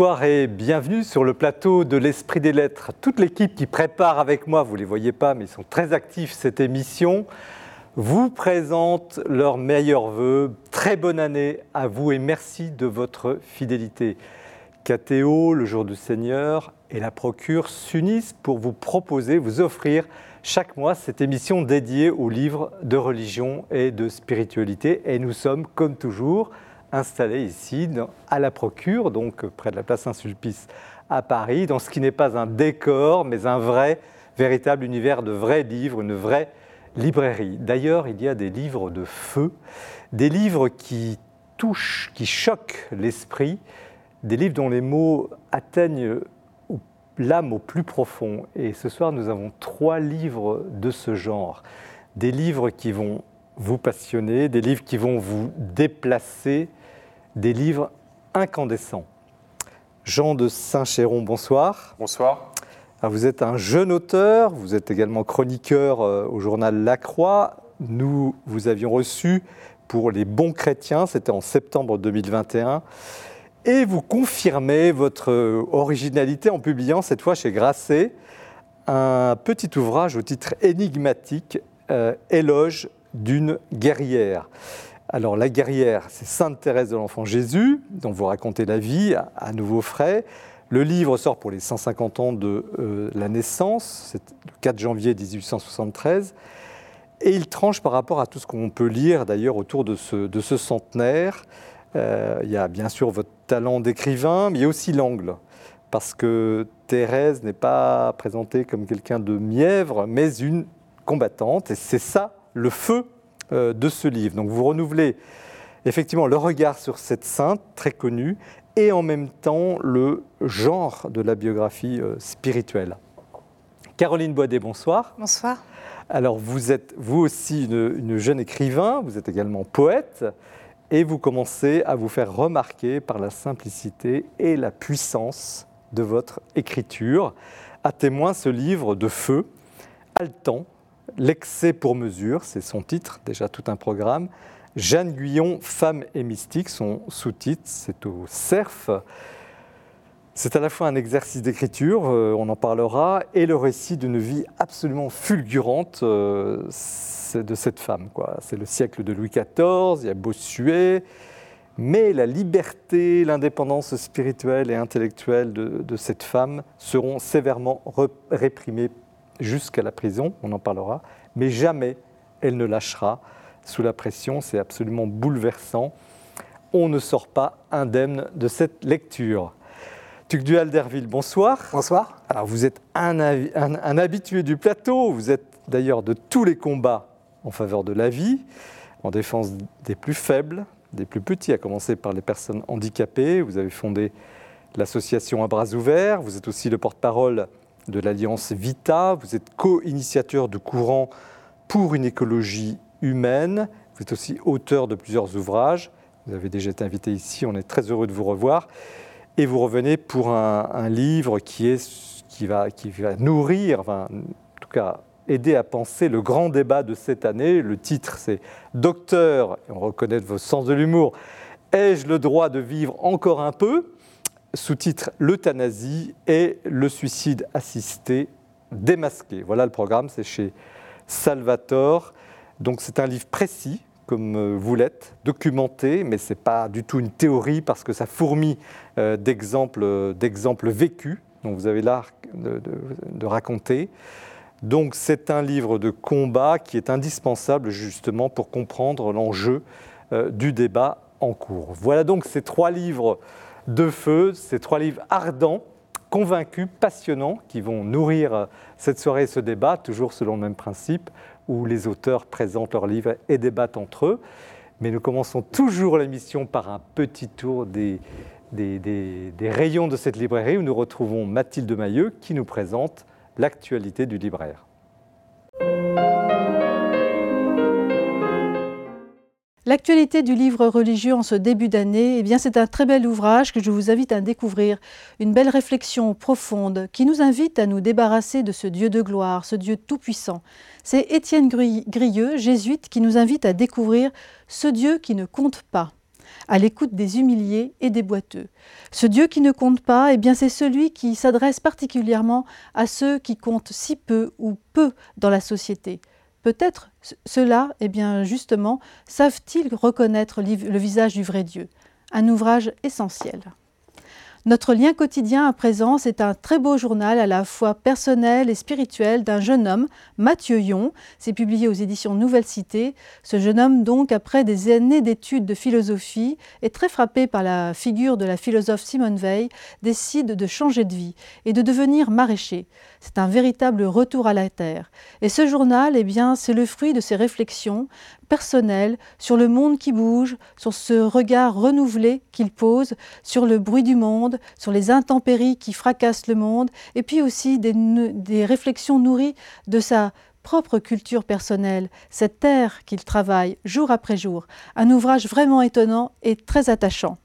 Bonsoir et bienvenue sur le plateau de l'Esprit des Lettres. Toute l'équipe qui prépare avec moi, vous ne les voyez pas, mais ils sont très actifs cette émission, vous présente leurs meilleurs voeux. Très bonne année à vous et merci de votre fidélité. Catéo, le jour du Seigneur et la Procure s'unissent pour vous proposer, vous offrir chaque mois cette émission dédiée aux livres de religion et de spiritualité. Et nous sommes, comme toujours, installés ici à la Procure, donc près de la place Saint-Sulpice à Paris, dans ce qui n'est pas un décor, mais un vrai, véritable univers de vrais livres, une vraie librairie. D'ailleurs, il y a des livres de feu, des livres qui touchent, qui choquent l'esprit, des livres dont les mots atteignent l'âme au plus profond. Et ce soir, nous avons trois livres de ce genre. Des livres qui vont vous passionner, des livres qui vont vous déplacer, des livres incandescents. Jean de Saint-Chéron, bonsoir. Bonsoir. vous êtes un jeune auteur, vous êtes également chroniqueur euh, au journal La Croix. Nous vous avions reçu pour Les Bons Chrétiens, c'était en septembre 2021. Et vous confirmez votre originalité en publiant cette fois chez Grasset un petit ouvrage au titre énigmatique, euh, Éloge d'une guerrière. Alors la guerrière, c'est Sainte Thérèse de l'Enfant Jésus, dont vous racontez la vie à, nouveau frais. Le livre sort pour les 150 ans de euh, la naissance, c'est le 4 janvier 1873, et il tranche par rapport à tout ce qu'on peut lire d'ailleurs autour de ce, centenaire. Euh, il y a bien sûr votre talent d'écrivain, mais il y a aussi l'angle, parce que Thérèse n'est pas présentée comme quelqu'un de mièvre, mais une combattante, et c'est ça le feu de ce livre. Donc vous renouvelez effectivement le regard sur cette sainte très connue et en même temps le genre de la biographie euh, spirituelle. Caroline Boidet, bonsoir. Bonsoir. Alors vous êtes vous aussi une, jeune écrivain, vous êtes également poète et vous commencez à vous faire remarquer par la simplicité et la puissance de votre écriture. À témoin ce livre de feu, haletant, L'excès pour mesure, c'est son titre, déjà tout un programme. Jeanne Guyon, Femme et mystique, son sous-titre, c'est au CERF. C'est à la fois un exercice d'écriture, euh, on en parlera, et le récit d'une vie absolument fulgurante euh, de cette femme. C'est le siècle de Louis XIV, il y a Bossuet, mais la liberté, l'indépendance spirituelle et intellectuelle de, de, cette femme seront sévèrement réprimées jusqu'à la prison, on en parlera, mais jamais elle ne lâchera sous la pression, c'est absolument bouleversant. On ne sort pas indemne de cette lecture. Tugdual Derville, bonsoir. Bonsoir. Alors vous êtes un, un habitué du plateau, vous êtes d'ailleurs de tous les combats en faveur de la vie, en défense des plus faibles, des plus petits, à commencer par les personnes handicapées. Vous avez fondé l'association à bras ouverts, vous êtes aussi le porte-parole de l'Alliance Vita. Vous êtes co-initiateur de courant pour une écologie humaine. Vous êtes aussi auteur de plusieurs ouvrages. Vous avez déjà été invité ici, on est très heureux de vous revoir. Et vous revenez pour un, livre qui, est, qui, va, qui va nourrir, enfin, en tout cas aider à penser le grand débat de cette année. Le titre, c'est Docteur, et on reconnaît vos sens de l'humour, ai-je le droit de vivre encore un peu? Sous-titre L'euthanasie et le suicide assisté démasqué. Voilà le programme, c'est chez Salvatore. Donc c'est un livre précis, comme euh, vous l'êtes, documenté, mais ce n'est pas du tout une théorie parce que ça fourmille euh, d'exemples, d'exemples vécus, dont vous avez l'art de, raconter. Donc c'est un livre de combat qui est indispensable justement pour comprendre l'enjeu euh, du débat en cours. Voilà donc ces trois livres de feu, ces trois livres ardents, convaincus, passionnants, qui vont nourrir cette soirée et ce débat, toujours selon le même principe, où les auteurs présentent leurs livres et débattent entre eux. Mais nous commençons toujours l'émission par un petit tour des, des, rayons de cette librairie où nous retrouvons Mathilde Mailleux qui nous présente l'actualité du libraire. L'actualité du livre religieux en ce début d'année, eh bien c'est un très bel ouvrage que je vous invite à découvrir, une belle réflexion profonde qui nous invite à nous débarrasser de ce Dieu de gloire, ce Dieu tout-puissant. C'est Étienne Grieux, jésuite, qui nous invite à découvrir ce Dieu qui ne compte pas. à l'écoute des humiliés et des boiteux. Ce Dieu qui ne compte pas, eh bien c'est celui qui s'adresse particulièrement à ceux qui comptent si peu ou peu dans la société. Peut-être ceux-là, eh bien justement, savent-ils reconnaître le visage du vrai Dieu? Un ouvrage essentiel. Notre lien quotidien à présent, c'est un très beau journal à la fois personnel et spirituel d'un jeune homme, Mathieu Yon. C'est publié aux éditions Nouvelle Cité. Ce jeune homme, donc, après des années d'études de philosophie, est très frappé par la figure de la philosophe Simone Veil, décide de changer de vie et de devenir maraîcher. C'est un véritable retour à la terre. Et ce journal, eh bien, c'est le fruit de ses réflexions personnelles sur le monde qui bouge, sur ce regard renouvelé qu'il pose, sur le bruit du monde, sur les intempéries qui fracassent le monde, et puis aussi des, des réflexions nourries de sa propre culture personnelle, cette terre qu'il travaille jour après jour. Un ouvrage vraiment étonnant et très attachant.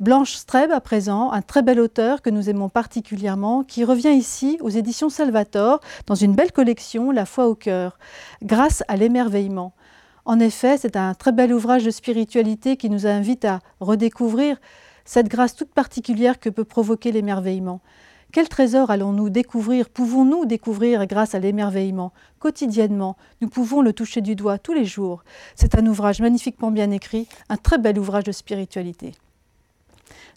Blanche Streb, à présent, un très bel auteur que nous aimons particulièrement, qui revient ici aux éditions Salvator dans une belle collection, La foi au cœur, grâce à l'émerveillement. En effet, c'est un très bel ouvrage de spiritualité qui nous invite à redécouvrir cette grâce toute particulière que peut provoquer l'émerveillement. Quel trésor allons-nous découvrir, pouvons-nous découvrir grâce à l'émerveillement? Quotidiennement, nous pouvons le toucher du doigt tous les jours. C'est un ouvrage magnifiquement bien écrit, un très bel ouvrage de spiritualité.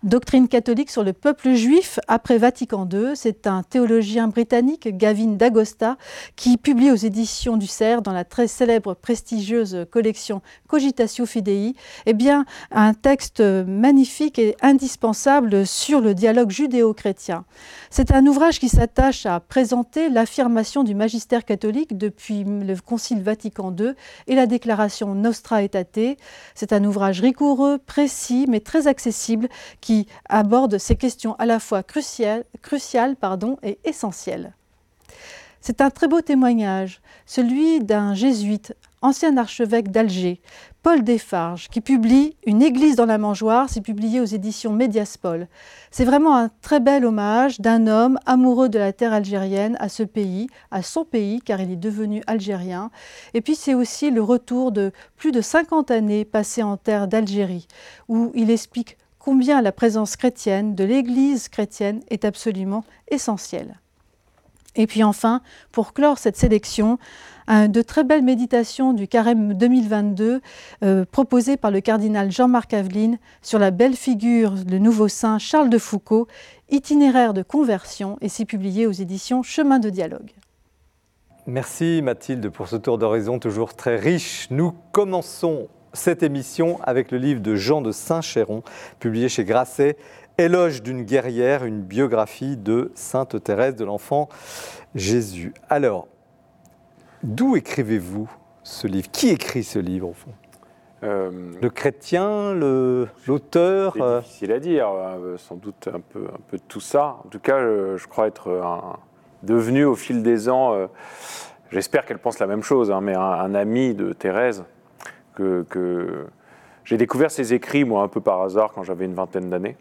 Doctrine catholique sur le peuple juif après Vatican II. C'est un théologien britannique, Gavin D'Agosta, qui publie aux éditions du Cerf, dans la très célèbre, prestigieuse collection Cogitatio Fidei, eh bien, un texte magnifique et indispensable sur le dialogue judéo-chrétien. C'est un ouvrage qui s'attache à présenter l'affirmation du magistère catholique depuis le Concile Vatican II et la déclaration Nostra Aetate. C'est un ouvrage rigoureux, précis, mais très accessible qui aborde ces questions à la fois cruciales, cruciales pardon, et essentielles. C'est un très beau témoignage, celui d'un jésuite, ancien archevêque d'Alger, Paul Desfarges, qui publie Une église dans la mangeoire, c'est publié aux éditions Médiaspol. C'est vraiment un très bel hommage d'un homme amoureux de la terre algérienne à ce pays, à son pays, car il est devenu algérien. Et puis c'est aussi le retour de plus de 50 années passées en terre d'Algérie, où il explique combien la présence chrétienne de l'Église chrétienne est absolument essentielle. Et puis enfin, pour clore cette sélection, de très belles méditations du carême 2022 euh, proposées par le cardinal Jean-Marc Aveline sur la belle figure du nouveau saint Charles de Foucault, itinéraire de conversion, et c'est publié aux éditions Chemin de dialogue. Merci Mathilde pour ce tour d'horizon toujours très riche. Nous commençons cette émission avec le livre de Jean de Saint-Chéron, publié chez Grasset, Éloge d'une guerrière, une biographie de Sainte Thérèse de l'Enfant Jésus. Alors, d'où écrivez-vous ce livre? Qui écrit ce livre au fond? Euh, le chrétien, l'auteur C'est euh? difficile à dire, euh, sans doute un peu, un peu de tout ça. En tout cas, je, crois être devenu au fil des ans, j'espère qu'elle pense la même chose, hein, mais un, ami de Thérèse que, j'ai découvert ses écrits, moi, un peu par hasard, quand j'avais une vingtaine d'années.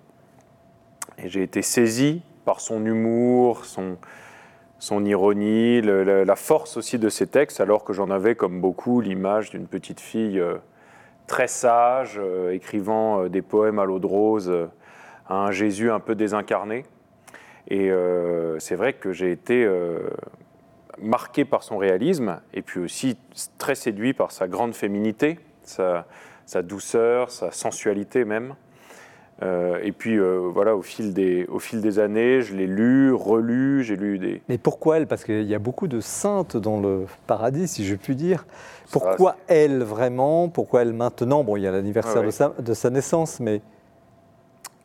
Et j'ai été saisi par son humour, son, son ironie, la force aussi de ses textes, alors que j'en avais, comme beaucoup, l'image d'une petite fille euh, très sage, euh, écrivant euh, des poèmes à l'eau de rose, à un Jésus un peu désincarné. Et c'est vrai que j'ai été marqué par son réalisme et puis aussi très séduit par sa grande féminité, sa, douceur, sa sensualité même. Euh, et puis euh, voilà, au fil, des, au fil des années, je l'ai lu, relu, j'ai lu des... Mais pourquoi elle? Parce qu'il y a beaucoup de saintes dans le paradis, si je puis dire. Pourquoi elle vraiment? Pourquoi elle maintenant? Bon, il y a l'anniversaire de, sa, de, sa, naissance, mais...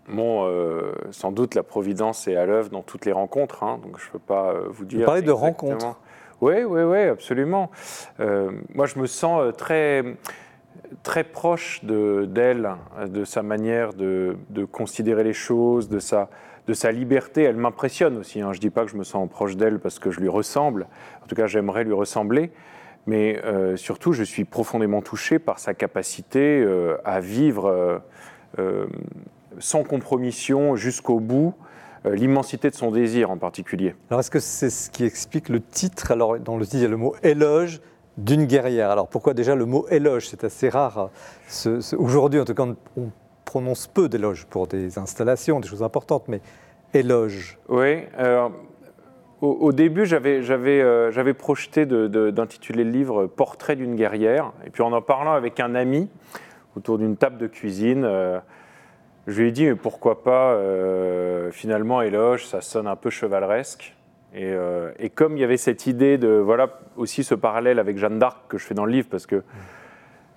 Bon, euh, sans doute la Providence est à l'œuvre dans toutes les rencontres, hein, donc je ne peux pas vous dire. Vous parlez de rencontres Oui, oui, oui, absolument. moi, je me sens très, très proche d'elle, de, sa manière de, considérer les choses, de sa, de sa liberté. Elle m'impressionne aussi. Hein. Je ne dis pas que je me sens proche d'elle parce que je lui ressemble. En tout cas, j'aimerais lui ressembler. Mais euh, surtout, je suis profondément touché par sa capacité euh, à vivre sans compromission jusqu'au bout, euh, l'immensité de son désir en particulier. Alors est-ce que c'est ce qui explique le titre? Alors dans le titre il y a le mot éloge d'une guerrière. Alors pourquoi déjà le mot éloge? C'est assez rare. Aujourd'hui, en tout cas, on prononce peu d'éloges pour des installations, des choses importantes, mais éloge. Oui. Au, début, euh, j'avais projeté d'intituler le livre Portrait d'une guerrière. Et puis en en parlant avec un ami autour d'une table de cuisine, euh, je lui ai dit mais pourquoi pas euh, finalement éloge, ça sonne un peu chevaleresque. Et, et, comme il y avait cette idée de voilà aussi ce parallèle avec Jeanne d'Arc que je fais dans le livre parce que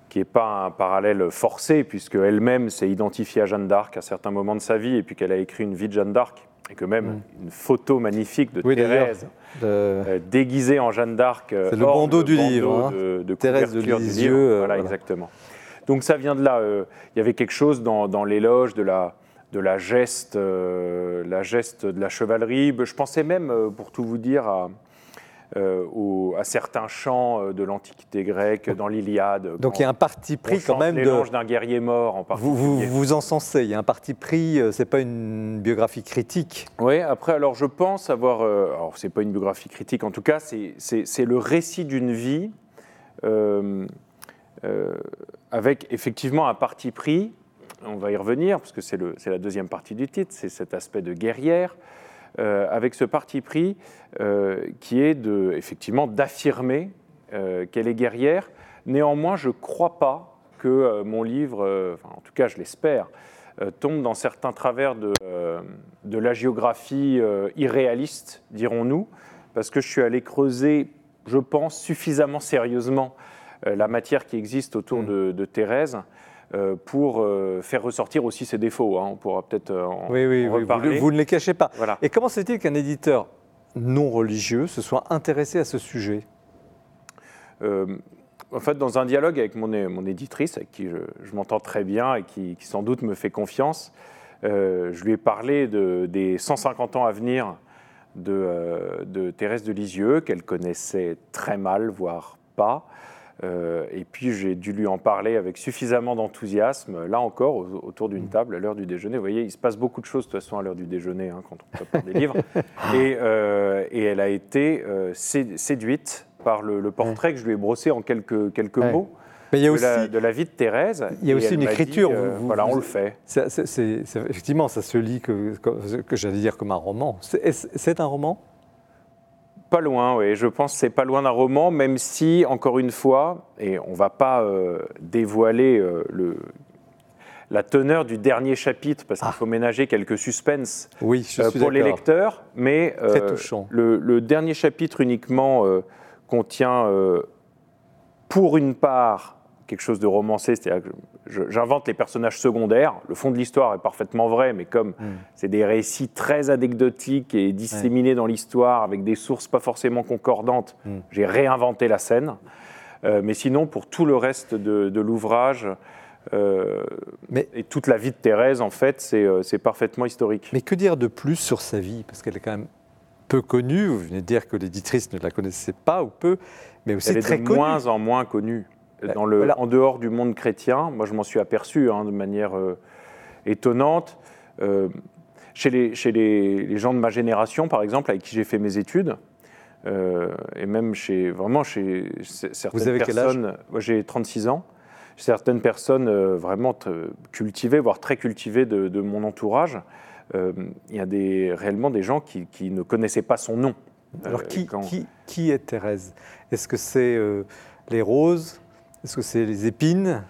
qui n'est pas un parallèle forcé puisque elle-même s'est identifiée à Jeanne d'Arc à certains moments de sa vie et puis qu'elle a écrit une vie de Jeanne d'Arc et que même mm. une photo magnifique de Thérèse euh, déguisée en Jeanne d'Arc. Euh, C'est le bandeau du livre, hein. de, Thérèse de Lisieux. Euh, voilà, exactement. Donc ça vient de là. Il y avait quelque chose dans, l'éloge de la, de la geste, la geste de la chevalerie. Je pensais même, pour tout vous dire, à, euh, à certains chants euh, de l'Antiquité grecque, dans l'Iliade. Donc il y a un parti pris quand même de. d'un guerrier mort en particulier. Vous vous, vous encensez, il y a un parti pris, euh, c'est pas une biographie critique. Oui, après, alors je pense avoir. alors c'est pas une biographie critique, en tout cas, c'est le récit d'une vie avec effectivement un parti pris. On va y revenir, parce que c'est la deuxième partie du titre, c'est cet aspect de guerrière. Euh, avec ce parti pris euh, qui est effectivement d'affirmer euh, qu'elle est guerrière. Néanmoins, je ne crois pas que mon livre, en tout cas je l'espère, tombe dans certains travers de, de la géographie irréaliste, dirons-nous, parce que je suis allé creuser, je pense, suffisamment sérieusement la matière qui existe autour mmh. de, de Thérèse euh, pour euh, faire ressortir aussi ses défauts. Hein. On pourra peut-être euh, en, oui, oui, reparler. Vous, ne les cachez pas. Et comment c'est-il qu'un éditeur non religieux se soit intéressé à ce sujet? En fait, dans un dialogue avec mon, mon éditrice, avec qui je, m'entends très bien et qui, sans doute me fait confiance, je lui ai parlé de, des 150 ans à venir de, de Thérèse de Lisieux, qu'elle connaissait très mal, voire pas, euh, et puis j'ai dû lui en parler avec suffisamment d'enthousiasme, là encore, autour d'une mm. table à l'heure du déjeuner. Vous voyez, il se passe beaucoup de choses de toute façon à l'heure du déjeuner hein, quand on prépare des livres. Et, euh, et, elle a été euh, séduite par le, portrait que je lui ai brossé en quelques, quelques mots. Mais il y a aussi, de, la, vie de Thérèse. Il y a aussi une écriture. voilà, on le fait. effectivement, ça se lit que, que j'allais dire comme un roman. C'est un roman? Pas loin, oui. Je pense que c'est pas loin d'un roman, même si, encore une fois, et on va pas euh, dévoiler euh, le, la teneur du dernier chapitre, parce qu'il ah. faut ménager quelques suspens oui, euh, pour les lecteurs, mais le, le, dernier chapitre uniquement contient, pour une part, quelque chose de romancé, c'est-à-dire j'invente les personnages secondaires. Le fond de l'histoire est parfaitement vrai, mais comme hmm. c'est des récits très anecdotiques et disséminés dans l'histoire avec des sources pas forcément concordantes, hmm. j'ai réinventé la scène. Euh, mais sinon, pour tout le reste de, l'ouvrage, euh, et toute la vie de Thérèse, en fait, euh, c'est parfaitement historique. Mais que dire de plus sur sa vie? Parce qu'elle est quand même peu connue. Vous venez de dire que l'éditrice ne la connaissait pas ou peu, mais aussi Elle très est de moins en moins connue. Euh, dans le, en dehors du monde chrétien. Moi, je m'en suis aperçu hein, de manière euh, étonnante. Euh, chez, les, chez les, gens de ma génération, par exemple, avec qui j'ai fait mes études, et même chez, vraiment chez certaines Vous avez personnes. Quel âge? moi, j'ai 36 ans. Certaines personnes vraiment cultivées, voire très cultivées de, mon entourage. Il y a des, réellement des gens qui, qui, ne connaissaient pas son nom. Alors, qui, qui, qui, est Thérèse? Est-ce que c'est les roses? Est-ce que c'est les épines?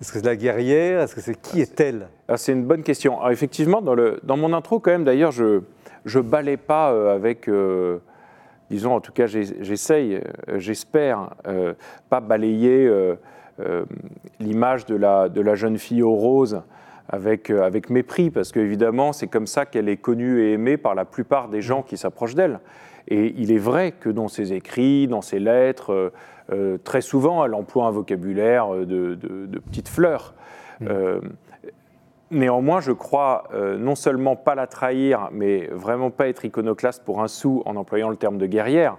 Est-ce que c'est la guerrière? Est-ce que c'est qui est-elle? Ah, C'est une bonne question. Alors, effectivement, dans, le, dans mon intro, quand même, d'ailleurs, je ne balais pas euh, avec, euh, disons, en tout cas, j'essaye, euh, j'espère, pas balayer l'image de la, de la jeune fille aux roses avec, avec mépris, parce qu'évidemment, c'est comme ça qu'elle est connue et aimée par la plupart des gens qui s'approchent d'elle. Et il est vrai que dans ses écrits, dans ses lettres, euh, très souvent, elle emploie un vocabulaire euh, de, petites fleurs. Mm. Euh, néanmoins, je crois non seulement pas la trahir, mais vraiment pas être iconoclaste pour un sou en employant le terme de guerrière,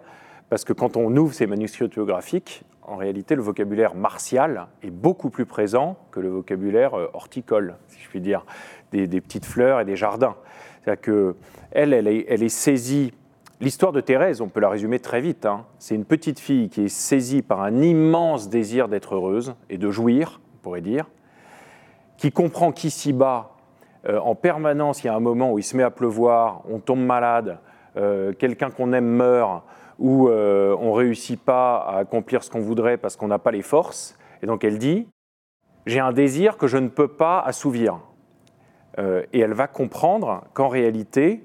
parce que quand on ouvre ces manuscrits autobiographiques, en réalité, le vocabulaire martial est beaucoup plus présent que le vocabulaire horticole, si je puis dire, des, petites fleurs et des jardins. C'est-à-dire qu'elle, elle est, elle est saisie L'histoire de Thérèse, on peut la résumer très vite. hein. C'est une petite fille qui est saisie par un immense désir d'être heureuse et de jouir, on pourrait dire, qui comprend qu'ici-bas, euh, en permanence, il y a un moment où il se met à pleuvoir, on tombe malade, euh, quelqu'un qu'on aime meurt, ou euh, on ne réussit pas à accomplir ce qu'on voudrait parce qu'on n'a pas les forces. Et donc elle dit, j'ai un désir que je ne peux pas assouvir. Et elle va comprendre qu'en réalité,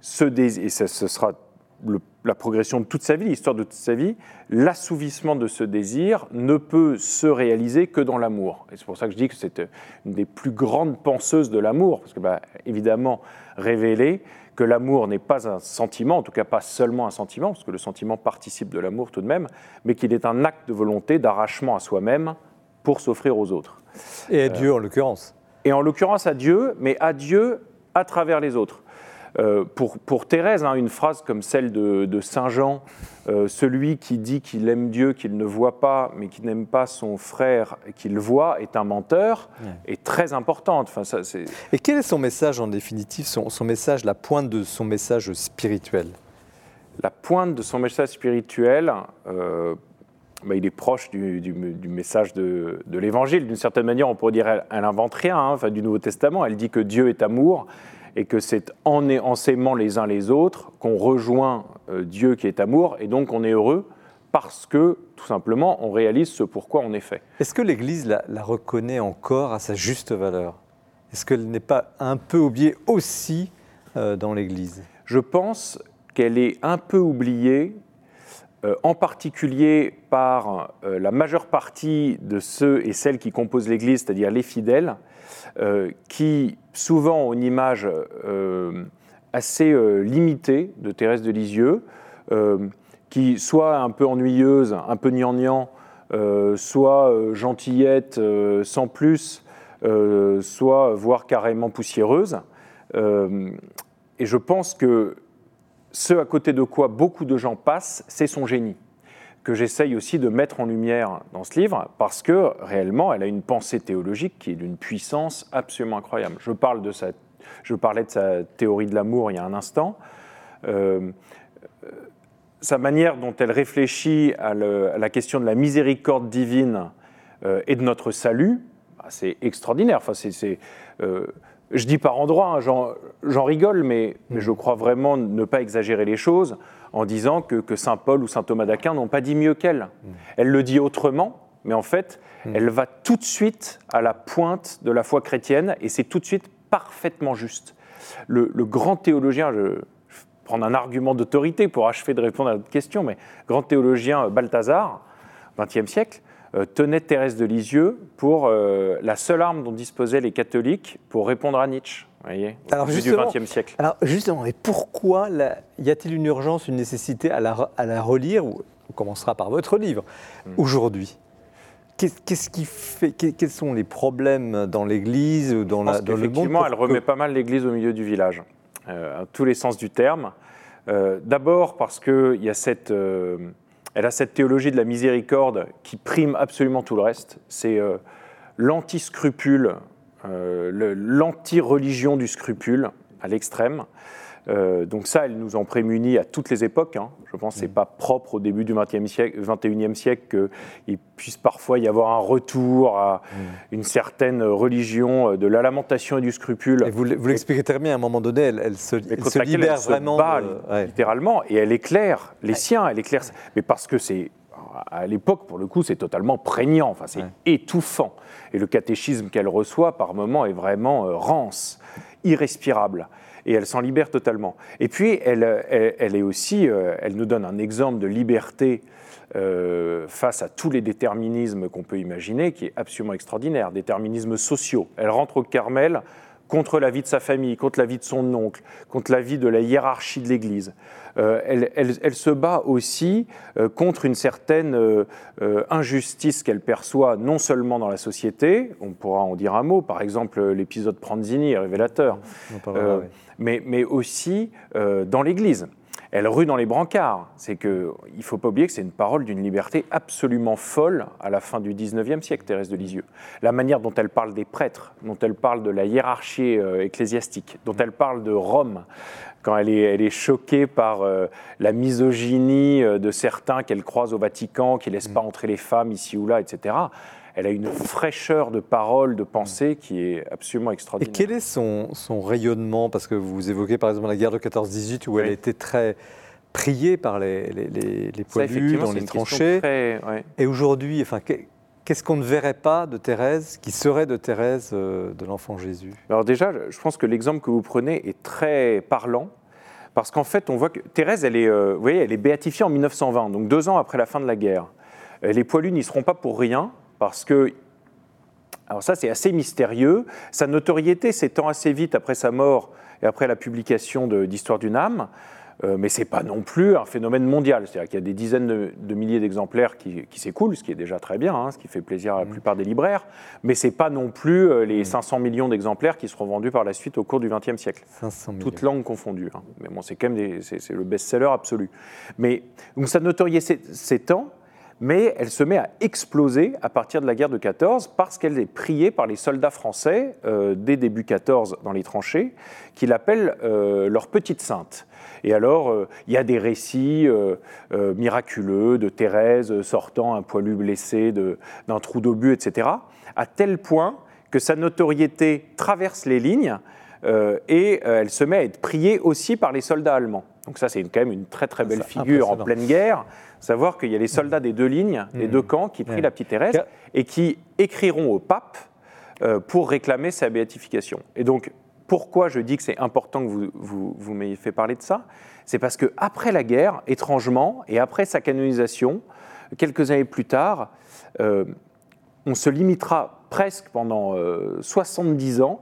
ce désir, et ça, ce sera le- la progression de toute sa vie, l'histoire de toute sa vie, l'assouvissement de ce désir ne peut se réaliser que dans l'amour. Et c'est pour ça que je dis que c'est une des plus grandes penseuses de l'amour, parce que, bah, évidemment, révéler que l'amour n'est pas un sentiment, en tout cas pas seulement un sentiment, parce que le sentiment participe de l'amour tout de même, mais qu'il est un acte de volonté, d'arrachement à soi-même pour s'offrir aux autres Et à Dieu en l'occurrence. et en l'occurrence à Dieu, mais à Dieu à travers les autres. Euh, pour, pour Thérèse, hein, une phrase comme celle de, de Saint Jean, euh, celui qui dit qu'il aime Dieu, qu'il ne voit pas, mais qui n'aime pas son frère, qu'il voit, est un menteur, est très importante. Enfin, ça, c'est- Et quel est son message en définitive, son, son message, la pointe de son message spirituel? La pointe de son message spirituel, euh, bah, il est proche du, du- du message de, de l'Évangile. D'une certaine manière, on pourrait dire elle, elle invente rien, hein, enfin, du Nouveau Testament. Elle dit que Dieu est amour et que c'est en, en s'aimant les uns les autres qu'on rejoint euh, Dieu qui est amour et donc on est heureux parce que, tout simplement, on réalise ce pourquoi on est fait. Est-ce que l'Église la, la reconnaît encore à sa juste valeur? Est-ce qu'elle n'est pas un peu oubliée aussi euh, dans l'Église? Je pense qu'elle est un peu oubliée, euh, en particulier par euh, la majeure partie de ceux et celles qui composent l'Église, c'est-à-dire les fidèles, qui souvent ont une image euh, assez euh, limitée de Thérèse de Lisieux, euh, qui soit un peu ennuyeuse, un peu gnangnan, euh, soit euh, gentillette euh, sans plus, euh, soit voire carrément poussiéreuse. Euh, et je pense que ce à côté de quoi beaucoup de gens passent, c'est son génie, que j'essaye aussi de mettre en lumière dans ce livre, parce que réellement, elle a une pensée théologique qui est d'une puissance absolument incroyable. Je, parle de sa, je parlais de sa théorie de l'amour il y a un instant. Euh, sa manière dont elle réfléchit à, la question de la miséricorde divine euh, et de notre salut, bah, c'est extraordinaire. Enfin, c'est, euh, je dis par endroits, hein, j'en, rigole, mais je crois vraiment ne pas exagérer les choses en disant que, que saint Paul ou saint Thomas d'Aquin n'ont pas dit mieux qu'elle. Elle le dit autrement, mais en fait, elle va tout de suite à la pointe de la foi chrétienne et c'est tout de suite parfaitement juste. Le, le grand théologien, je, vais prendre un argument d'autorité pour achever de répondre à votre question, mais grand théologien Balthazar, XXe siècle, euh, tenait Thérèse de Lisieux pour euh, la seule arme dont disposaient les catholiques pour répondre à Nietzsche. Voyez, au Alors, début du justement- XXe siècle. Alors justement, et pourquoi la- y a-t-il une urgence, une nécessité à la, re- à la relire ou- On commencera par votre livre aujourd'hui? Qu'est- Qu'est-ce qui fait que- Quels sont les problèmes dans l'Église ou dans, la, le monde qu'effectivement, pour elle remet pas mal l'Église au milieu du village, euh, à tous les sens du terme. Euh, D'abord parce que il y a cette, euh, elle a cette théologie de la miséricorde qui prime absolument tout le reste. C'est euh, l'anti-scrupule, le- l'anti-religion du scrupule à l'extrême. Euh, donc ça, elle nous en prémunit à toutes les époques. hein. Je pense que ce n'est pas propre au début du siècle, XXIe siècle qu'il puisse parfois y avoir un retour à une certaine religion euh, de la lamentation et du scrupule. Et vous, l'expliquez très bien, à un moment donné, elle, elle se, elle se libère elle se vraiment. bat, de- ouais. littéralement, et elle éclaire les siens, elle éclaire. Mais parce que c'est, à l'époque, pour le coup, c'est totalement prégnant, enfin, c'est Ouais. étouffant. Et le catéchisme qu'elle reçoit, par moments, est vraiment euh, rance, irrespirable. Et elle s'en libère totalement. Et puis, elle, elle, elle est aussi, euh, elle nous donne un exemple de liberté euh, face à tous les déterminismes qu'on peut imaginer, qui est absolument extraordinaire, déterminismes sociaux. Elle rentre au Carmel contre la vie de sa famille, contre la vie de son oncle, contre la vie de la hiérarchie de l'Église. Euh, elle, elle- elle se bat aussi euh, contre une certaine euh, injustice qu'elle perçoit non seulement dans la société, on pourra en dire un mot, par exemple l'épisode Pranzini est révélateur, mais, mais aussi dans l'Église. Elle rue dans les brancards. C'est que il faut pas oublier que c'est une parole d'une liberté absolument folle à la fin du 19e siècle, Thérèse de Lisieux. La manière dont elle parle des prêtres, dont elle parle de la hiérarchie euh, ecclésiastique, dont elle parle de Rome, quand elle est, elle est choquée par euh, la misogynie euh, de certains qu'elle croise au Vatican, qui ne laissent pas entrer les femmes ici ou là, etc. Elle a une fraîcheur de parole, de pensée qui est absolument Et extraordinaire. quel est son, son rayonnement? Parce que vous évoquez par exemple la guerre de 14-18 où elle a été très priée par les, les, les- les Ça, poilus dans les tranchées. très- ouais. Et aujourd'hui, enfin, qu'est- qu'est-ce qu'on ne verrait pas de Thérèse, qui serait de Thérèse euh, de l'enfant Jésus? Alors déjà, je pense que l'exemple que vous prenez est très parlant, parce qu'en fait, on voit que Thérèse, elle est, euh, vous voyez, elle est béatifiée en 1920, donc deux ans après la fin de la guerre. Euh, Les poilus n'y seront pas pour rien, parce que, alors ça c'est assez mystérieux, sa notoriété s'étend assez vite après sa mort et après la publication d'Histoire d'une âme, euh, mais c'est pas non plus un phénomène mondial. C'est-à-dire qu'il y a des dizaines de, de milliers d'exemplaires qui, qui s'écoulent, ce qui est déjà très bien, hein, ce qui fait plaisir à la plupart des libraires, mais c'est pas non plus euh, les 500 millions d'exemplaires qui seront vendus par la suite au cours du XXe siècle 500 000. toutes langues confondues. hein. Mais bon, c'est quand même des- le best-seller absolu. Mais donc sa notoriété s'é- s'étend, mais elle se met à exploser à partir de la guerre de 14 parce qu'elle est priée par les soldats français euh, dès début 14 dans les tranchées, qui l'appellent euh, leur petite sainte. Et alors, euh, il y a des récits euh, euh, miraculeux de Thérèse sortant un poilu blessé d'un trou d'obus, etc., à tel point que sa notoriété traverse les lignes et elle se met à être priée aussi par les soldats allemands. Donc ça, c'est quand même une très très belle Ah, C'est figure en pleine guerre. Savoir qu'il y a les soldats des deux lignes, des Mhm. deux camps, qui prient Ouais. la petite Thérèse et qui écriront au pape euh, pour réclamer sa béatification. Et donc, pourquoi je dis que c'est important que vous, vous, vous m'ayez fait parler de ça? C'est parce que après la guerre, étrangement, et après sa canonisation, quelques années plus tard, euh, on se limitera presque pendant euh, 70 ans,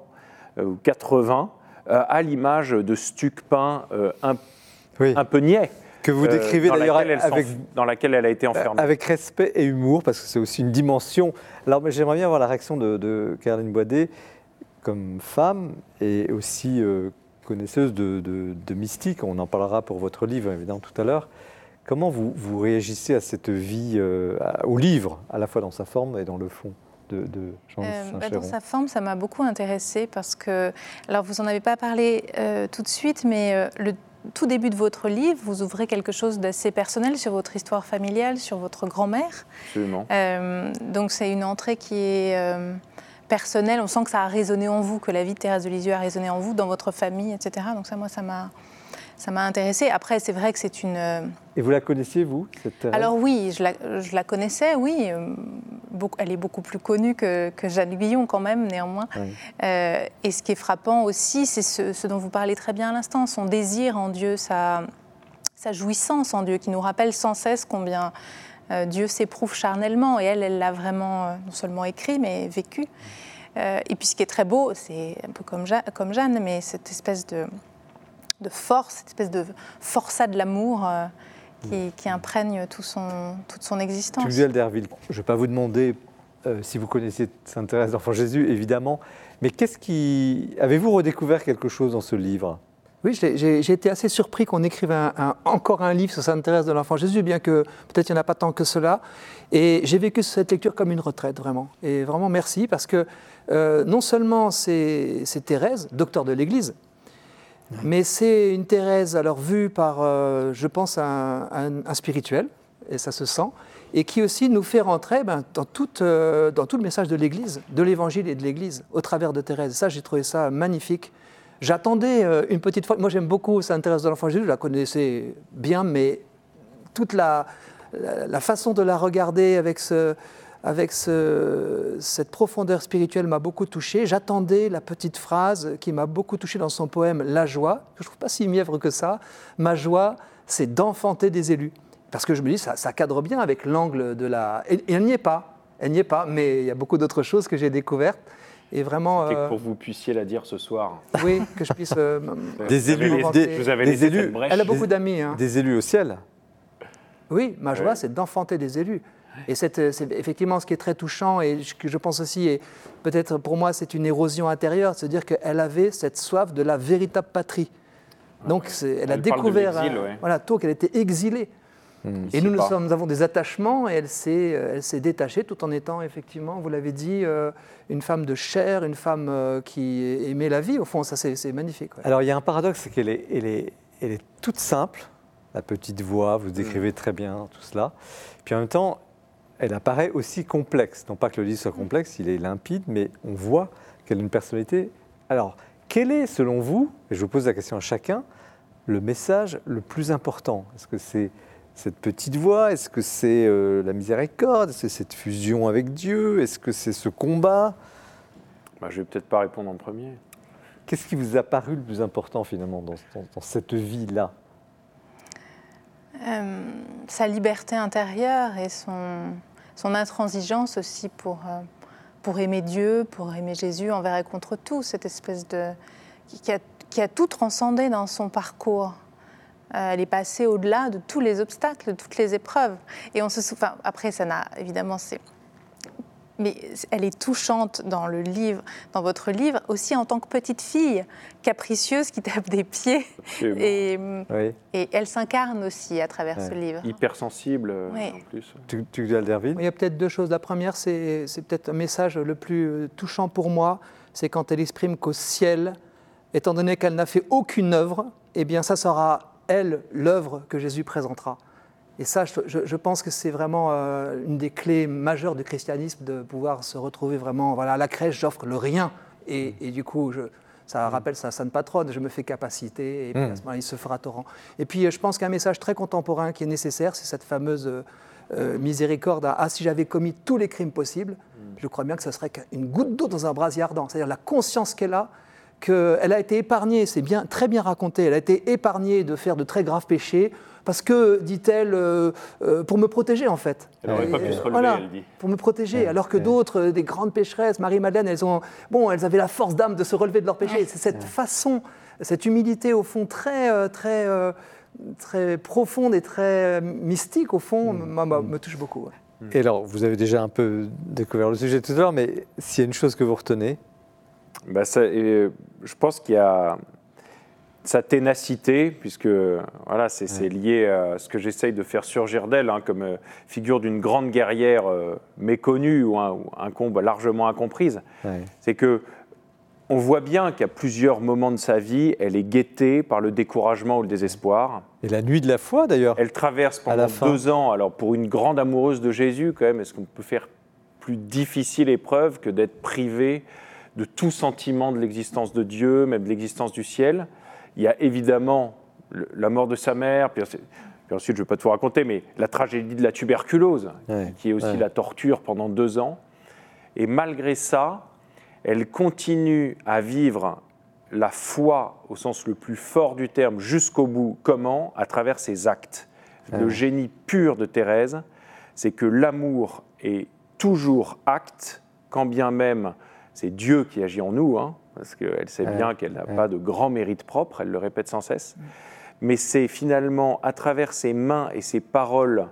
euh, ou 80, euh, à l'image de stucs peints euh, un, Oui, un peu niais. Que vous euh, décrivez dans d'ailleurs avec, dans laquelle elle a été enfermée. avec respect et humour, parce que c'est aussi une dimension. Alors mais j'aimerais bien avoir la réaction de, de Caroline Boidet comme femme et aussi euh, connaisseuse de, de- de mystique. On en parlera pour votre livre, évidemment, tout à l'heure. Comment vous, vous réagissez à cette vie, euh, au livre, à la fois dans sa forme et dans le fond de, de Jean Euh, bah, dans sa forme, ça m'a beaucoup intéressée parce que, alors vous n'en avez pas parlé euh, tout de suite, mais euh, le tout début de votre livre, vous ouvrez quelque chose d'assez personnel sur votre histoire familiale, sur votre grand-mère. Absolument. Euh, donc c'est une entrée qui est euh, personnelle. On sent que ça a résonné en vous, que la vie de Thérèse de Lisieux a résonné en vous, dans votre famille, etc. Donc ça, moi, ça m'a ça m'a intéressée. Après, c'est vrai que c'est une euh, Et vous la connaissiez, vous, cette Thérèse alors oui, je la, je la connaissais, oui. euh, beaucoup- elle est beaucoup plus connue que, que Jeanne Guyon quand même, néanmoins. Oui. Euh, et ce qui est frappant aussi, c'est ce, ce dont vous parlez très bien à l'instant, son désir en Dieu, sa, sa jouissance en Dieu, qui nous rappelle sans cesse combien euh, Dieu s'éprouve charnellement. Et elle, elle l'a vraiment euh, non seulement écrit, mais vécu. Et puis ce qui est très beau, c'est un peu comme, Ja- comme Jeanne, mais cette espèce de, de force, cette espèce de forçat de l'amour euh, qui, qui imprègne tout son, toute son existence. Tulliel d'Herville, je ne vais pas vous demander euh, si vous connaissiez Sainte Thérèse d'Enfant Jésus, évidemment, mais qu'est-ce qui. Avez-vous redécouvert quelque chose dans ce livre? Oui, j'ai- été assez surpris qu'on écrive un- un- encore un livre sur Sainte Thérèse de l'Enfant Jésus, bien que peut-être il n'y en a pas tant que cela. Et j'ai vécu cette lecture comme une retraite, vraiment. Et vraiment merci, parce que euh, non seulement c'est Thérèse, docteur de l'Église, mais c'est une Thérèse alors vue par, euh, je pense, un, spirituel, et ça se sent, et qui aussi nous fait rentrer ben, dans, toute, euh, dans tout le message de l'Église, de l'Évangile et de l'Église, au travers de Thérèse. Ça, j'ai trouvé ça magnifique. J'attendais euh, une petite fois. Moi, j'aime beaucoup Sainte Thérèse de l'Enfant Jésus, je la connaissais bien, mais toute la, la façon de la regarder avec, ce, avec ce- cette profondeur spirituelle m'a beaucoup touché. J'attendais la petite phrase qui m'a beaucoup touché dans son poème La joie, que je ne trouve pas si mièvre que ça. Ma joie, c'est d'enfanter des élus. Parce que je me dis, ça, ça cadre bien avec l'angle de la. Et, et elle n'y est pas. Elle n'y est pas, mais il y a beaucoup d'autres choses que j'ai découvertes. Et vraiment. C'était euh, que pour que vous puissiez la dire ce soir. oui, que je puisse. euh, Des élus, des- je vous avais des élus. Elle a beaucoup d'amis. hein. Des élus au ciel Oui, ma joie, Ouais. c'est d'enfanter des élus. Et c'est euh, c'est effectivement ce qui est très touchant et ce que je pense aussi, et peut-être pour moi, c'est une érosion intérieure, se dire qu'elle avait cette soif de la véritable patrie. Donc, elle, a découvert, un- ouais. voilà, tôt qu'elle était exilée. Hmm. Et nous, nous, pas. sommes- nous avons des attachements et elle s'est, euh, elle s'est détachée tout en étant effectivement, vous l'avez dit, euh, une femme de chair, une femme euh, qui aimait la vie. Au fond, ça c'est, magnifique. ouais. Alors il y a un paradoxe, c'est qu'elle est, elle est, elle est toute simple, la petite voix, vous décrivez très bien tout cela. Puis en même temps, elle apparaît aussi complexe. Non pas que le livre soit complexe, il est limpide, mais on voit qu'elle a une personnalité. Alors, quel est, selon vous, et je vous pose la question à chacun, le message le plus important? Est-ce que c'est cette petite voix? Est-ce que c'est euh, la miséricorde Est-ce que c'est cette fusion avec Dieu? Est-ce que c'est ce combat? Bah, je vais peut-être pas répondre en premier. Qu'est-ce qui vous a paru le plus important finalement dans, dans- dans cette vie-là? Euh, sa liberté intérieure et son, intransigeance aussi pour, euh, pour aimer Dieu, pour aimer Jésus envers et contre tout, cette espèce de. qui, qui a, qui a tout transcendé dans son parcours. Euh, elle est passée au-delà de tous les obstacles, de toutes les épreuves. Et on se souvient. Après, ça n'a évidemment. c'est mais elle est touchante dans le livre, dans votre livre, aussi en tant que petite fille capricieuse qui tape des pieds. Et, Oui. et elle s'incarne aussi à travers ce livre. Hypersensible euh, Oui. en plus. Tu, tu Il y a peut-être deux choses. La première, c'est, c'est peut-être un message le plus euh, touchant pour moi, c'est quand elle exprime qu'au ciel, étant donné qu'elle n'a fait aucune œuvre, eh bien ça sera elle l'œuvre que Jésus présentera. Et ça, je, pense que c'est vraiment euh, une des clés majeures du christianisme de pouvoir se retrouver vraiment, voilà, à la crèche, j'offre le rien. Et, et du coup, je- ça rappelle sa sainte patronne, je me fais capacité, et puis Mm. à ce moment-là, il se fera torrent. Et puis, euh, je pense qu'un message très contemporain qui est nécessaire, c'est cette fameuse euh, miséricorde à Ah, si j'avais commis tous les crimes possibles, je crois bien que ce serait qu'une goutte d'eau dans un brasier ardent. C'est-à-dire la conscience qu'elle a, qu'elle a été épargnée, c'est bien, très bien raconté, elle a été épargnée de faire de très graves péchés, parce que, dit-elle, euh, euh, pour me protéger en fait. Elle n'aurait pas pu se relever, voilà, elle dit. Pour me protéger, Ouais, alors que ouais. d'autres, euh, des grandes pécheresses, Marie-Madeleine, elles, ont, bon, elles avaient la force d'âme de se relever de leurs péchés. C'est cette façon, cette humilité au fond très, euh, très, euh, très profonde et très mystique au fond, Mm. moi, moi, me touche beaucoup. ouais. Et alors, vous avez déjà un peu découvert le sujet tout à l'heure, mais s'il y a une chose que vous retenez, Bah, ça- et je pense qu'il y a sa ténacité, puisque voilà, c'est lié à ce que j'essaye de faire surgir d'elle, hein, comme euh, figure d'une grande guerrière euh, méconnue ou, un, ou incombe largement incomprise. ouais. C'est que on voit bien qu'à plusieurs moments de sa vie, elle est guettée par le découragement ou le désespoir. et la nuit de la foi d'ailleurs, Elle traverse pendant deux ans, alors pour une grande amoureuse de Jésus, quand même, est-ce qu'on peut faire plus difficile épreuve que d'être privé de tout sentiment de l'existence de Dieu, même de l'existence du ciel Il y a évidemment le- la mort de sa mère, puis, ensuite- puis ensuite, je ne vais pas tout raconter, mais la tragédie de la tuberculose, Ouais, qui est aussi ouais. la torture pendant deux ans. Et malgré ça, elle continue à vivre la foi au sens le plus fort du terme jusqu'au bout. Comment? À travers ses actes. Le Ouais. génie pur de Thérèse, c'est que l'amour est toujours acte, quand bien même c'est Dieu qui agit en nous, hein, parce qu'elle sait bien qu'elle n'a pas de grand mérite propre, elle le répète sans cesse. Mais c'est finalement à travers ses mains et ses paroles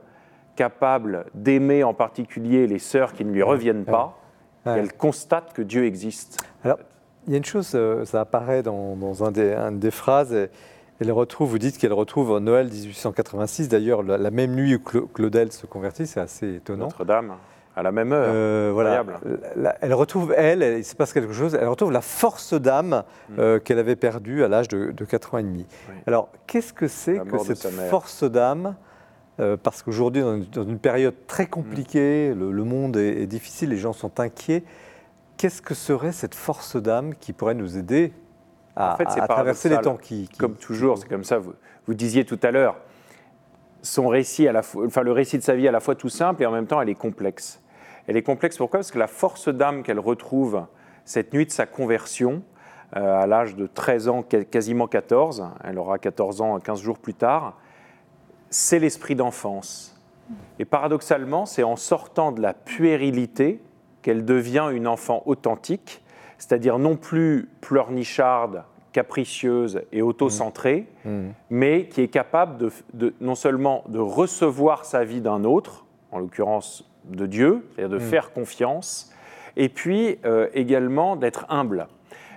capables d'aimer en particulier les sœurs qui ne lui reviennent pas, qu'elle constate que Dieu existe. Alors, il y a une chose, euh, ça apparaît dans, dans un des, une des phrases. et- Elle retrouve, vous dites qu'elle retrouve en Noël 1886, d'ailleurs la, même nuit où Cla- Claudel se convertit, c'est assez étonnant. Notre-Dame, à la même heure. Euh, voilà. Elle retrouve, elle, elle- il se passe quelque chose, elle retrouve la force d'âme Mm. euh, qu'elle avait perdue à l'âge de, de 4 ans et demi. Oui. Alors, qu'est-ce que c'est que cette force d'âme euh, Parce qu'aujourd'hui, dans, une- dans une période très compliquée, Mm. le, le monde est, est difficile, les gens sont inquiets. Qu'est-ce que serait cette force d'âme qui pourrait nous aider à, En fait, c'est à traverser les temps qui, qui- Comme toujours, c'est comme ça. Vous, vous disiez tout à l'heure, son récit, à la fois, enfin le récit de sa vie est à la fois tout simple et en même temps elle est complexe. Elle est complexe pourquoi? Parce que la force d'âme qu'elle retrouve cette nuit de sa conversion, euh, à l'âge de 13 ans, qua- quasiment 14, elle aura 14 ans 15 jours plus tard, c'est l'esprit d'enfance. Et paradoxalement, c'est en sortant de la puérilité qu'elle devient une enfant authentique, c'est-à-dire non plus pleurnicharde, capricieuse et autocentrée, Hmm. mais qui est capable de, de- non seulement de recevoir sa vie d'un autre, en l'occurrence de Dieu, c'est-à-dire de Mm. faire confiance, et puis euh, également d'être humble.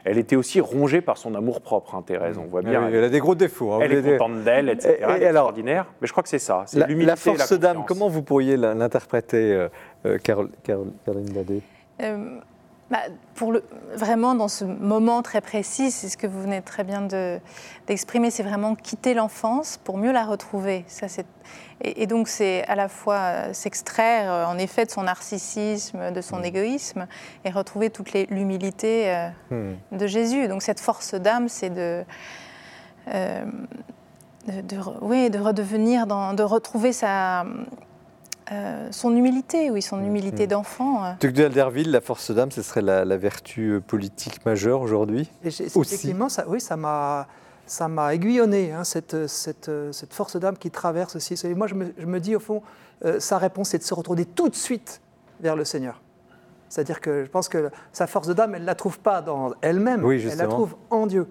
elle était aussi rongée par son amour propre, hein, Thérèse. On voit bien. Oui, elle a des gros défauts. hein. Elle est contente d'elle, etc. Et- et elle est alors, extraordinaire. Mais je crois que c'est ça. C'est La, la force d'âme, comment vous pourriez l'interpréter, euh, euh, Carole- Carole- Caroline Badet? Euh, bah, pour le, vraiment, dans ce moment très précis, c'est ce que vous venez très bien de- d'exprimer, c'est vraiment quitter l'enfance pour mieux la retrouver. Ça, et, et donc, c'est à la fois euh, s'extraire, euh, en effet, de son narcissisme, de son égoïsme, et retrouver toute l'humilité euh, Hmm. de Jésus. Donc, cette force d'âme, c'est de. euh, de, oui, de redevenir, dans, de retrouver sa, euh, son humilité, oui, son humilité Mm. d'enfant. euh. Tocqueville d'Alderville, la force d'âme, ce serait la, la vertu euh, politique majeure aujourd'hui. Effectivement, ça, oui, ça m'a, ça m'a aiguillonné, hein, cette, cette, cette force d'âme qui traverse aussi. Et moi, je me, je me dis, au fond, euh, sa réponse, c'est de se retourner tout de suite vers le Seigneur. C'est-à-dire que je pense que sa force d'âme, elle ne la trouve pas dans elle-même, Oui, elle la trouve en Dieu.